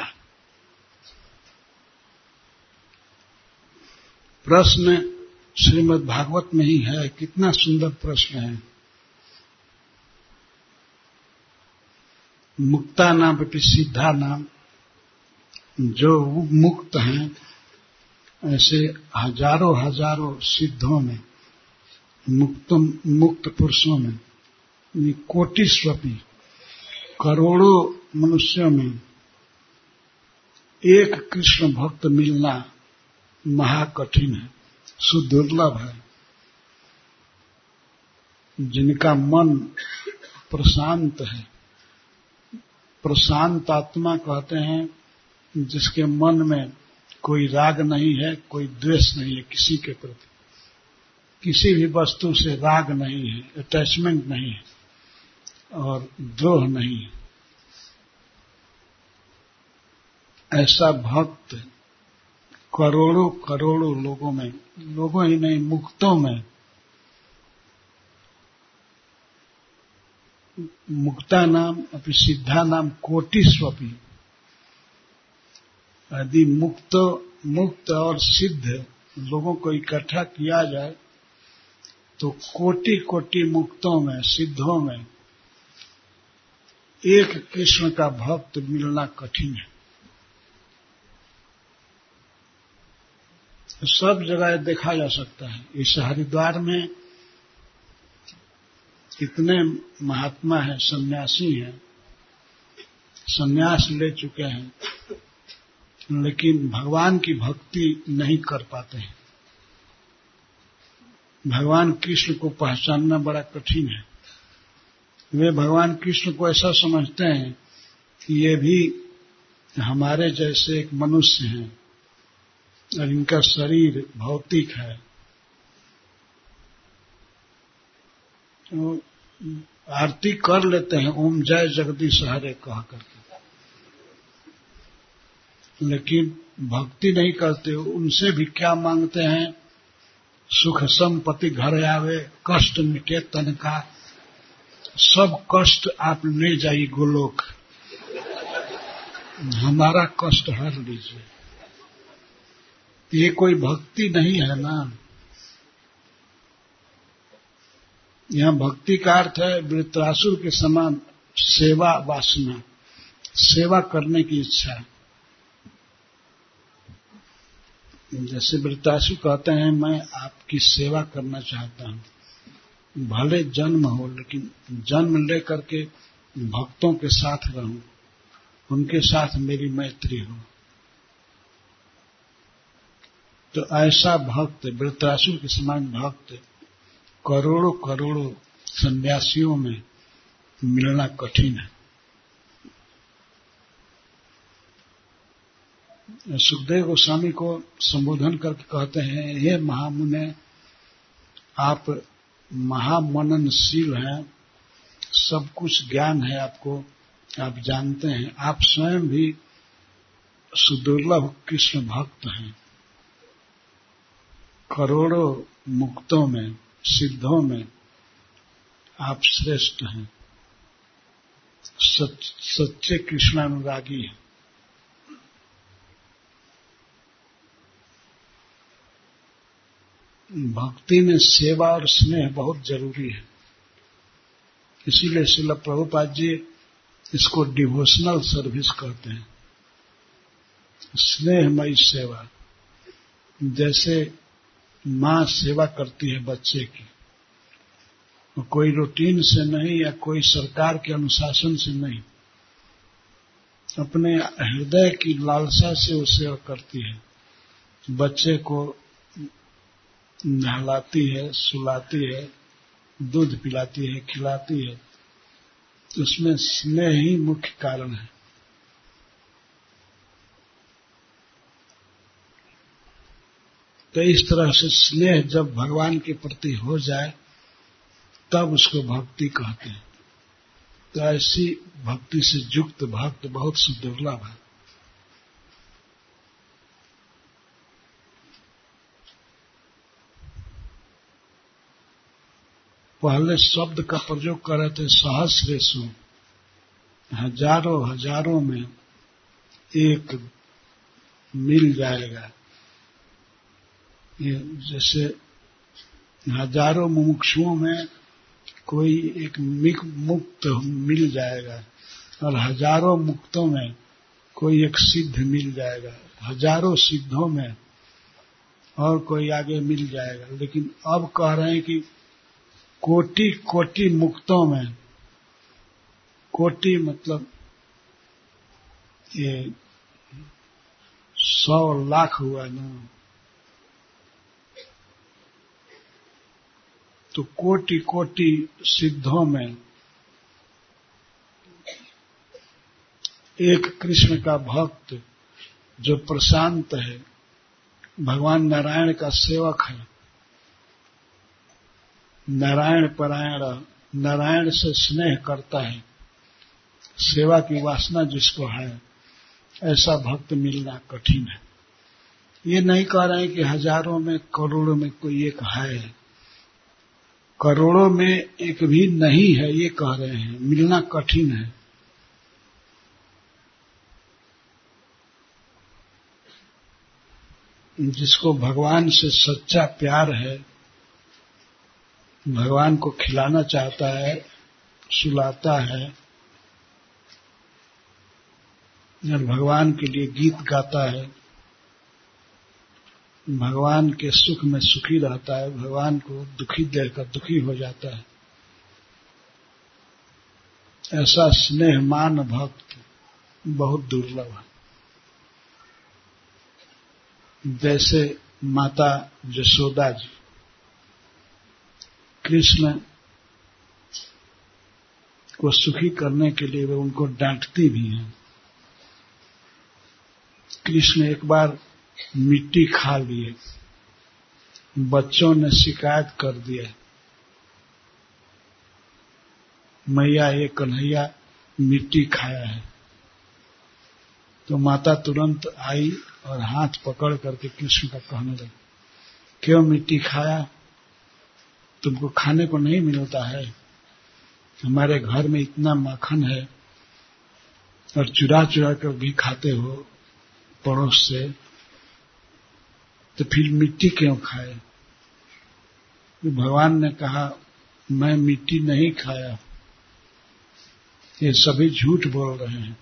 प्रश्न श्रीमद् भागवत में ही है, कितना सुंदर प्रश्न है। मुक्ता नाम सिद्धा नाम, जो मुक्त हैं ऐसे हज़ारों हज़ारों सिद्धों में मुक्त मुक्त पुरुषों में, ये कोटि स्वपी करोड़ों मनुष्यों में एक कृष्ण भक्त मिलना महाकठिन है, सुदुर्लभ है। जिनका मन प्रशांत है, प्रशांत आत्मा कहते हैं, जिसके मन में कोई राग नहीं है, कोई द्वेष नहीं है किसी के प्रति। किसी भी वस्तु से राग नहीं है अटैचमेंट नहीं है, और द्रोह नहीं है। ऐसा भक्त करोड़ों करोड़ों लोगों में, लोगों ही नहीं, मुक्तों में मुक्ता नाम अपनी सिद्धा नाम, कोटि स्वपी यदि मुक्त मुक्त और सिद्ध लोगों को इकट्ठा किया जाए तो कोटि कोटि मुक्तों में, सिद्धों में एक कृष्ण का भक्त मिलना कठिन है। सब जगह देखा जा सकता है। इस हरिद्वार में कितने महात्मा हैं, सन्यासी हैं, सन्यास ले चुके हैं। लेकिन भगवान की भक्ति नहीं कर पाते हैं। भगवान कृष्ण को पहचानना बड़ा कठिन है। वे भगवान कृष्ण को ऐसा समझते हैं कि ये भी हमारे जैसे एक मनुष्य हैं और इनका शरीर भौतिक है। तो आरती कर लेते हैं, ओम जय जगदीश हरे कह करके। लेकिन भक्ति नहीं करते, उनसे भी क्या मांगते हैं? सुख संपत्ति घर आवे, कष्ट मिटे तन का सब कष्ट आप ले जाइए गोलोक। हमारा कष्ट हर लीजिए। ये कोई भक्ति नहीं है ना? यहाँ भक्ति का अर्थ है वृत्रासुर के समान सेवा वासना, सेवा करने की इच्छा। जैसे वृतासु कहते हैं, मैं आपकी सेवा करना चाहता हूँ। भले जन्म हो, लेकिन जन्म लेकर के भक्तों के साथ रहूँ। उनके साथ मेरी मैत्री हो। तो ऐसा भक्त वृतासुर के समान भक्त करोड़ों करोड़ों सन्यासियों में मिलना कठिन है। सुखदेव गोस्वामी को संबोधन करके कहते हैं हे महामुने आप महामननशील हैं सब कुछ ज्ञान है आपको आप जानते हैं आप स्वयं भी सुदुर्लभ कृष्ण भक्त हैं। करोड़ों मुक्तों में सिद्धों में आप श्रेष्ठ हैं। सच, सच्चे कृष्णानुरागी हैं। भक्ति में सेवा और स्नेह बहुत ज़रूरी है। इसीलिए शिल प्रभुपाद जी इसको डिवोशनल सर्विस कहते हैं। स्नेहमयी सेवा। जैसे माँ सेवा करती है बच्चे की। कोई रूटीन से नहीं या कोई सरकार के अनुशासन से नहीं। अपने हृदय की लालसा से सेवा करती है। बच्चे को नहलाती है, सुलाती है, दूध पिलाती है, खिलाती है तो उसमें स्नेह ही मुख्य कारण है। तो इस तरह से स्नेह जब भगवान के प्रति हो जाए, तब उसको भक्ति कहते हैं। तो ऐसी भक्ति से युक्त भक्त बहुत सुदुर्लभ है। पहले शब्द का प्रयोग कर रहे थे सहस्रेशु। हज़ारों हज़ारों में एक मिल जाएगा। ये जैसे हज़ारों मुमुक्षुओं में कोई एक मुक्त मिल जाएगा और हज़ारों मुक्तों में कोई एक सिद्ध मिल जाएगा। हज़ारों सिद्धों में और कोई आगे मिल जाएगा। लेकिन अब कह रहे हैं कि कोटि कोटि मुक्तों में, कोटि मतलब ये सौ लाख हुआ ना तो कोटि कोटि सिद्धों में एक कृष्ण का भक्त जो प्रशांत है, भगवान नारायण का सेवक है नारायण परायण, नारायण से स्नेह करता है, सेवा की वासना जिसको है, ऐसा भक्त मिलना कठिन है। ये नहीं कह रहे हैं कि हज़ारों में, करोड़ों में कोई एक है। करोड़ों में एक भी नहीं है, ये कह रहे हैं। मिलना कठिन है। जिसको भगवान से सच्चा प्यार है भगवान को खिलाना चाहता है, सुलाता है और भगवान के लिए गीत गाता है, भगवान के सुख में सुखी रहता है, भगवान को दुखी देखकर दुखी हो जाता है। ऐसा स्नेहमान भक्त बहुत दुर्लभ है। जैसे माता जसोदा जी कृष्ण को सुखी करने के लिए वे उनको डांटती भी हैं। कृष्ण एक बार मिट्टी खा लिए। बच्चों ने शिकायत कर दिया मैया, ये कन्हैया मिट्टी खाया है। तो माता तुरंत आई और हाथ पकड़ करके कृष्ण का कहने लगी, क्यों मिट्टी खाया? तुमको खाने को नहीं मिलता है। हमारे घर में इतना माखन है और चुरा चुरा कर भी खाते हो पड़ोस से तो फिर मिट्टी क्यों खाए? तो भगवान ने कहा मैं मिट्टी नहीं खाया। ये सभी झूठ बोल रहे हैं।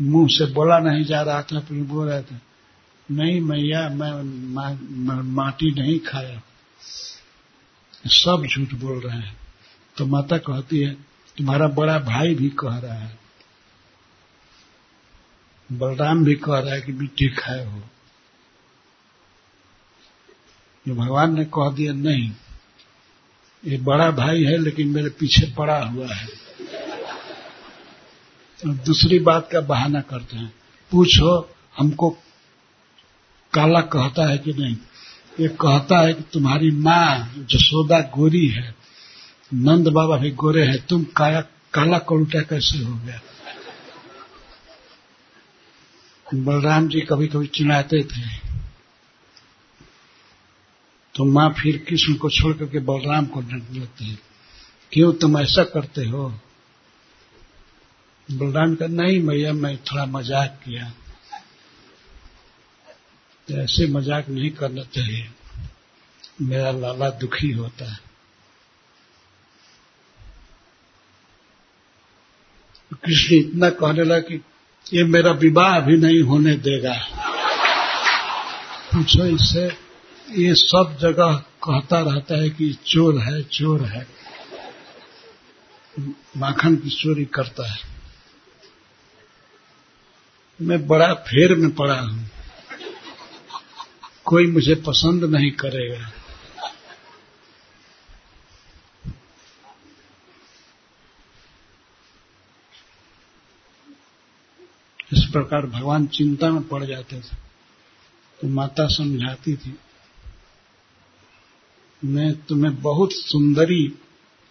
मुँह से बोला नहीं जा रहा था फिर बोल रहे थे नहीं मैया मैं मा, मा, माटी नहीं खाया। सब झूठ बोल रहे हैं। तो माता कहती है, तुम्हारा बड़ा भाई भी कह रहा है। बलराम भी कह रहा है कि मिट्टी खाए हो। ये भगवान ने कह दिया, नहीं, ये बड़ा भाई है, लेकिन मेरे पीछे पड़ा हुआ है। दूसरी बात का बहाना करते हैं। पूछो, हमको काला कहता है कि नहीं? ये कहता है कि तुम्हारी माँ जसोदा गोरी है, नंद बाबा भी गोरे हैं, तुम काया काला कलुटा कैसे हो गया? बलराम जी कभी कभी चिढ़ाते थे तो माँ फिर कृष्ण को छोड़ करके बलराम को डंट लेते हैं। क्यों तुम ऐसा करते हो? बलराम का नहीं मैया, मैं थोड़ा मज़ाक किया। ऐसे मज़ाक नहीं करना चाहिए। मेरा लाला दुखी होता है। कृष्ण इतना कहने लगा कि ये मेरा विवाह भी नहीं होने देगा। पूछो इससे ये सब जगह कहता रहता है कि चोर है चोर है। माखन की चोरी करता है। मैं बड़ा फेर में पड़ा हूँ। कोई मुझे पसंद नहीं करेगा। इस प्रकार भगवान चिंता में पड़ जाते थे। तो माता समझाती थी, मैं तुम्हें बहुत सुंदरी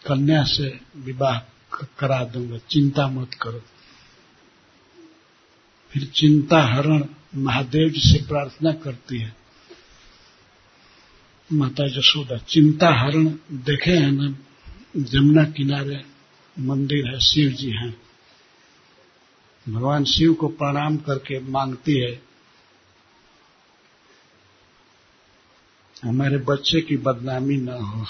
कन्या से विवाह करा दूँगा, चिंता मत करो। फिर चिंता हरण महादेव जी से प्रार्थना करती है। माता जसोदा चिंता हरण देखे हैं ना, जमुना किनारे मंदिर है, शिव जी हैं। भगवान शिव को प्रणाम करके मांगती है। हमारे बच्चे की बदनामी न हो।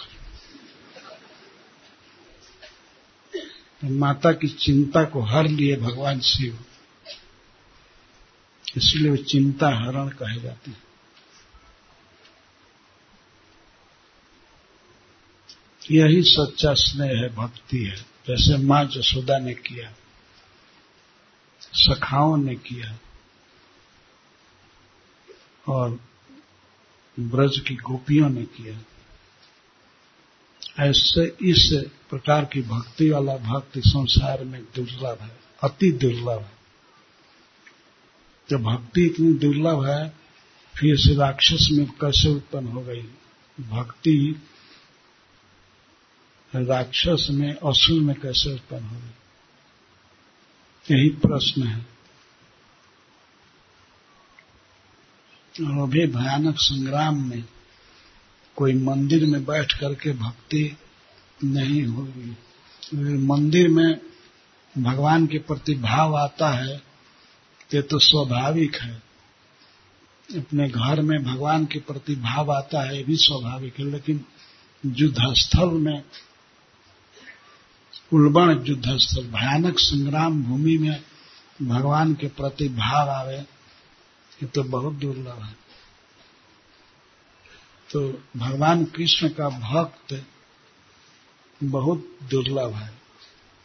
तो माता की चिंता को हर लिए भगवान शिव। इसलिए वो चिंता हरण कहे जाते हैं। यही सच्चा स्नेह है, भक्ति है। जैसे माँ जसोदा ने किया, सखाओं ने किया, और ब्रज की गोपियों ने किया। ऐसे इस प्रकार की भक्ति वाला भक्ति संसार में दुर्लभ है, अति दुर्लभ है। जब भक्ति इतनी दुर्लभ है, फिर से राक्षस में कैसे उत्पन्न हो गई? भक्ति राक्षस में, असुर में कैसे उत्पन्न हो गई यही प्रश्न है। और अभी भयानक संग्राम में कोई मंदिर में बैठ करके भक्ति नहीं होगी। मंदिर में भगवान के प्रति भाव आता है, ये तो स्वाभाविक है। अपने घर में भगवान के प्रति भाव आता है, ये भी स्वाभाविक है। लेकिन युद्धस्थल में उल्बण युद्धस्थल भयानक संग्राम भूमि में भगवान के प्रति भाव आवे, ये तो बहुत दुर्लभ है। तो भगवान कृष्ण का भक्त बहुत दुर्लभ है,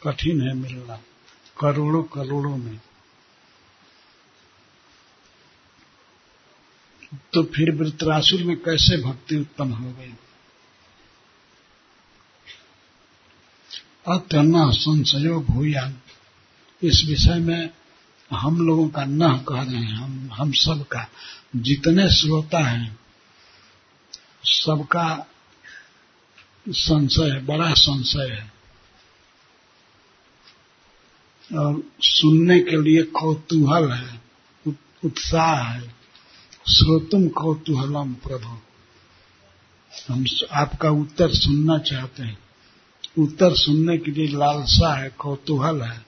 कठिन है मिलना, करोड़ों करोड़ों में। तो फिर वृत्रासुर में कैसे भक्ति उत्पन्न हो गई? अतन संशयो भूयान इस विषय में हम लोगों का न कह रहे हैं, हम हम सबका जितने श्रोता हैं, सबका संशय, बड़ा संशय है। और सुनने के लिए कौतूहल है उत्साह है। श्रोतुम कौतूहलम प्रभु। हम आपका उत्तर सुनना चाहते हैं। उत्तर सुनने के लिए लालसा है, कौतूहल है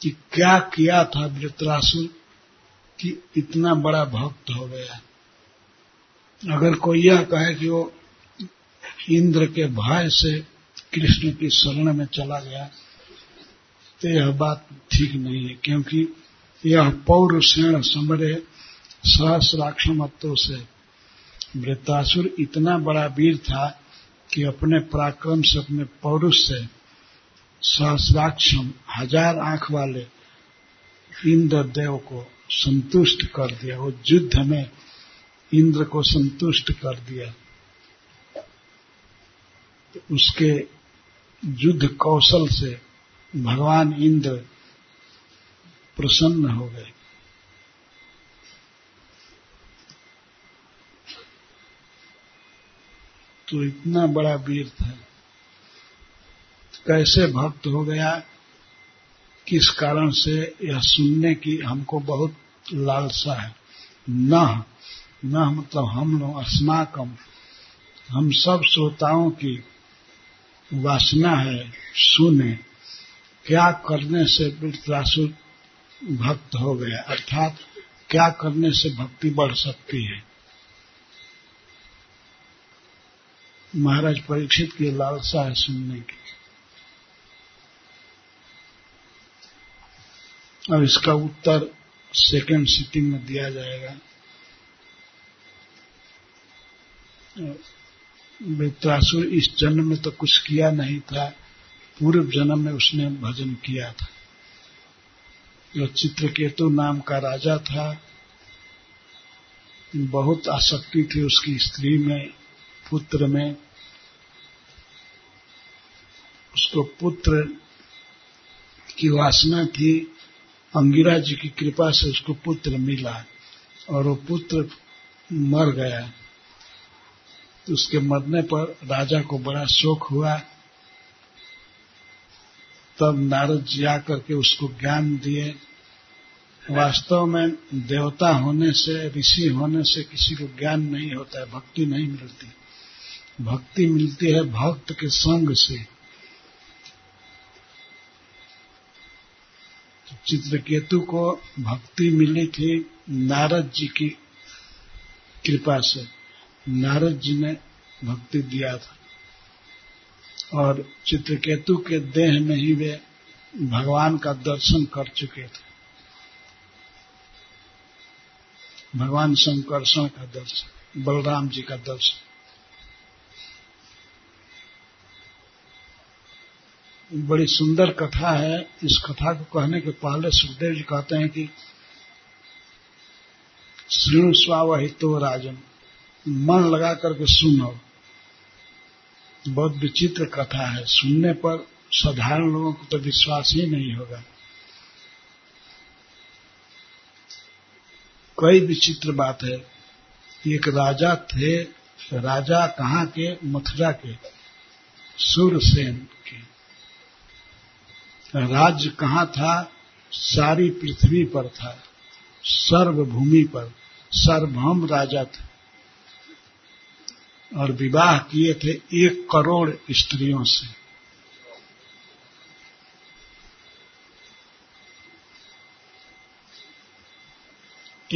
कि क्या किया था वृत्रासुर कि इतना बड़ा भक्त हो गया। अगर कोई यह कहे कि वो इंद्र के भय से कृष्ण की शरण में चला गया तो यह बात ठीक नहीं है, क्योंकि यह पौर पौरुषेण समरे सहस्राक्षमत्व से वृत्तासुर इतना बड़ा वीर था कि अपने पराक्रम से, अपने पौरुष से, सहस्राक्षम, हज़ार आँख वाले इंद्र देव को संतुष्ट कर दिया। वो युद्ध में इंद्र को संतुष्ट कर दिया। तो उसके युद्ध कौशल से भगवान इंद्र प्रसन्न हो गए। तो इतना बड़ा वीर था। कैसे भक्त हो गया किस कारण से यह सुनने की हमको बहुत लालसा है। न न मतलब हम लोग अस्माकम, हम सब श्रोताओं की वासना है सुने। क्या करने से वृत्रासुर भक्त हो गया? अर्थात क्या करने से भक्ति बढ़ सकती है? महाराज परीक्षित की लालसा है सुनने की। अब इसका उत्तर सेकेंड सिटिंग में दिया जाएगा। वृत्रासुर इस जन्म में तो कुछ किया नहीं था। पूर्व जन्म में उसने भजन किया था। जो चित्रकेतु नाम का राजा था, बहुत आसक्ति थी उसकी स्त्री में, पुत्र में उसको पुत्र की वासना थी अंगिरा जी की कृपा से उसको पुत्र मिला और वो पुत्र मर गया। तो उसके मरने पर राजा को बड़ा शोक हुआ। तब नारद जी आकर के उसको ज्ञान दिए। वास्तव में देवता होने से, ऋषि होने से किसी को ज्ञान नहीं होता है, भक्ति नहीं मिलती। भक्ति मिलती है भक्त के संग से। चित्रकेतु को भक्ति मिली थी नारद जी की कृपा से। नारद जी ने भक्ति दिया था। और चित्रकेतु के देह में ही वे भगवान का दर्शन कर चुके थे। भगवान शंकरषण का दर्शन, बलराम जी का दर्शन। बड़ी सुंदर कथा है। इस कथा को कहने के पहले सुखदेव जी कहते हैं कि श्रीणु स्वावहितो राजन, मन लगा करके सुनो। बहुत विचित्र कथा है। सुनने पर साधारण लोगों को तो विश्वास ही नहीं होगा। कई विचित्र बात है। एक राजा थे, राजा कहाँ के? मथुरा के, सूरसेन के। राज्य कहाँ था? सारी पृथ्वी पर था। सर्वभूमि पर। सर्वभौम राजा थे। और विवाह किए थे एक करोड़ स्त्रियों से।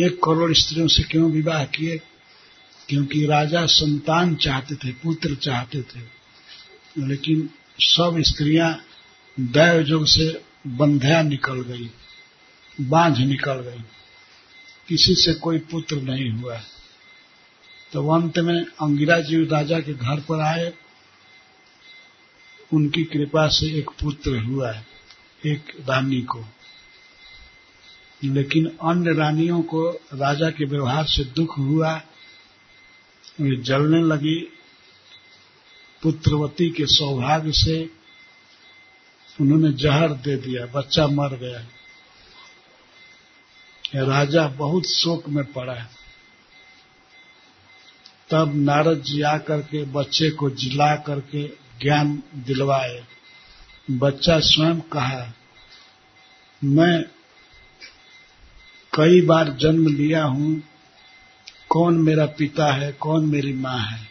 एक करोड़ स्त्रियों से क्यों विवाह किए? क्योंकि राजा संतान चाहते थे, पुत्र चाहते थे। लेकिन सब स्त्रियाँ दैव युग से बंध्या निकल गई, बांझ निकल गई। किसी से कोई पुत्र नहीं हुआ। तो अंत में अंगिरा जी राजा के घर पर आए। उनकी कृपा से एक पुत्र हुआ, एक रानी को। लेकिन अन्य रानियों को राजा के व्यवहार से दुख हुआ। वे जलने लगी। पुत्रवती के सौभाग्य से उन्होंने जहर दे दिया, बच्चा मर गया। राजा बहुत शोक में पड़ा है। तब नारद जी आकर के बच्चे को जिला करके ज्ञान दिलवाए। बच्चा स्वयं कहा, मैं कई बार जन्म लिया हूँ। कौन मेरा पिता है, कौन मेरी माँ है?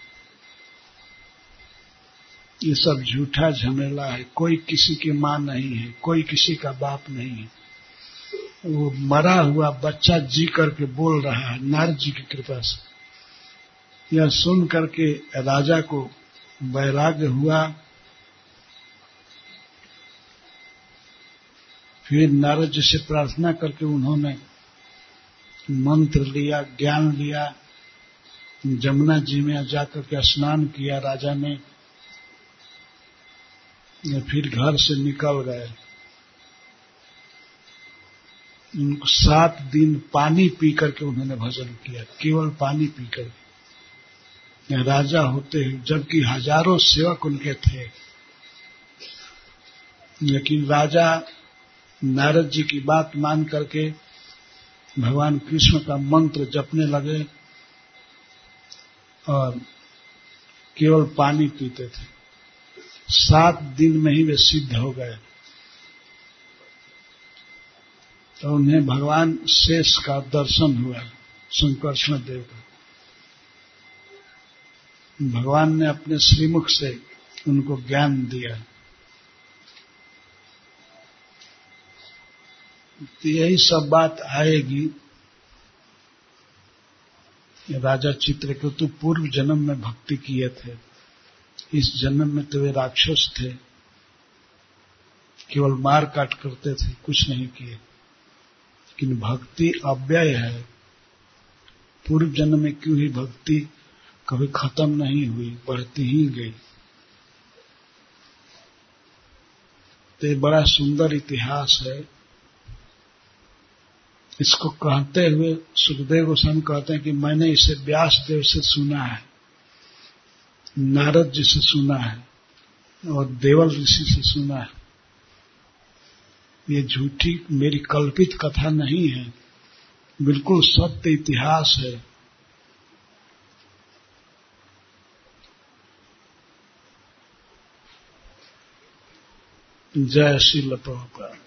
ये सब झूठा झमेला है। कोई किसी की माँ नहीं है, कोई किसी का बाप नहीं है। वो मरा हुआ बच्चा जी करके बोल रहा है, नारद जी की कृपा से। यह सुन करके राजा को वैराग्य हुआ। फिर नारद जी से प्रार्थना करके उन्होंने मंत्र लिया, ज्ञान लिया। जमुना जी में जाकर के स्नान किया, राजा ने फिर घर से निकल गए। उनको सात दिन पानी पी करके उन्होंने भजन किया, केवल पानी पी करके। राजा होते हैं, जबकि हज़ारों सेवक उनके थे। लेकिन राजा नारद जी की बात मान करके भगवान कृष्ण का मंत्र जपने लगे और केवल पानी पीते थे। सात दिन में ही वे सिद्ध हो गए। तो उन्हें भगवान शेष का दर्शन हुआ, संकर्षण देव का भगवान ने अपने श्रीमुख से उनको ज्ञान दिया। तो यही सब बात आएगी। राजा चित्र के चित्रकेतु पूर्व जन्म में भक्ति किए थे। इस जन्म में तो वे राक्षस थे। केवल मार काट करते थे, कुछ नहीं किए। लेकिन भक्ति अव्यय है। पूर्व जन्म में क्यों ही भक्ति कभी खत्म नहीं हुई, बढ़ती ही गई। तो ये बड़ा सुंदर इतिहास है। इसको कहते हुए सुखदेव गोस्वामी कहते हैं कि मैंने इसे व्यास देव से सुना है। नारद जी से सुना है और देवल ऋषि से सुना है। ये झूठी मेरी कल्पित कथा नहीं है। बिल्कुल सत्य इतिहास है। जय श्री प्रभुपाद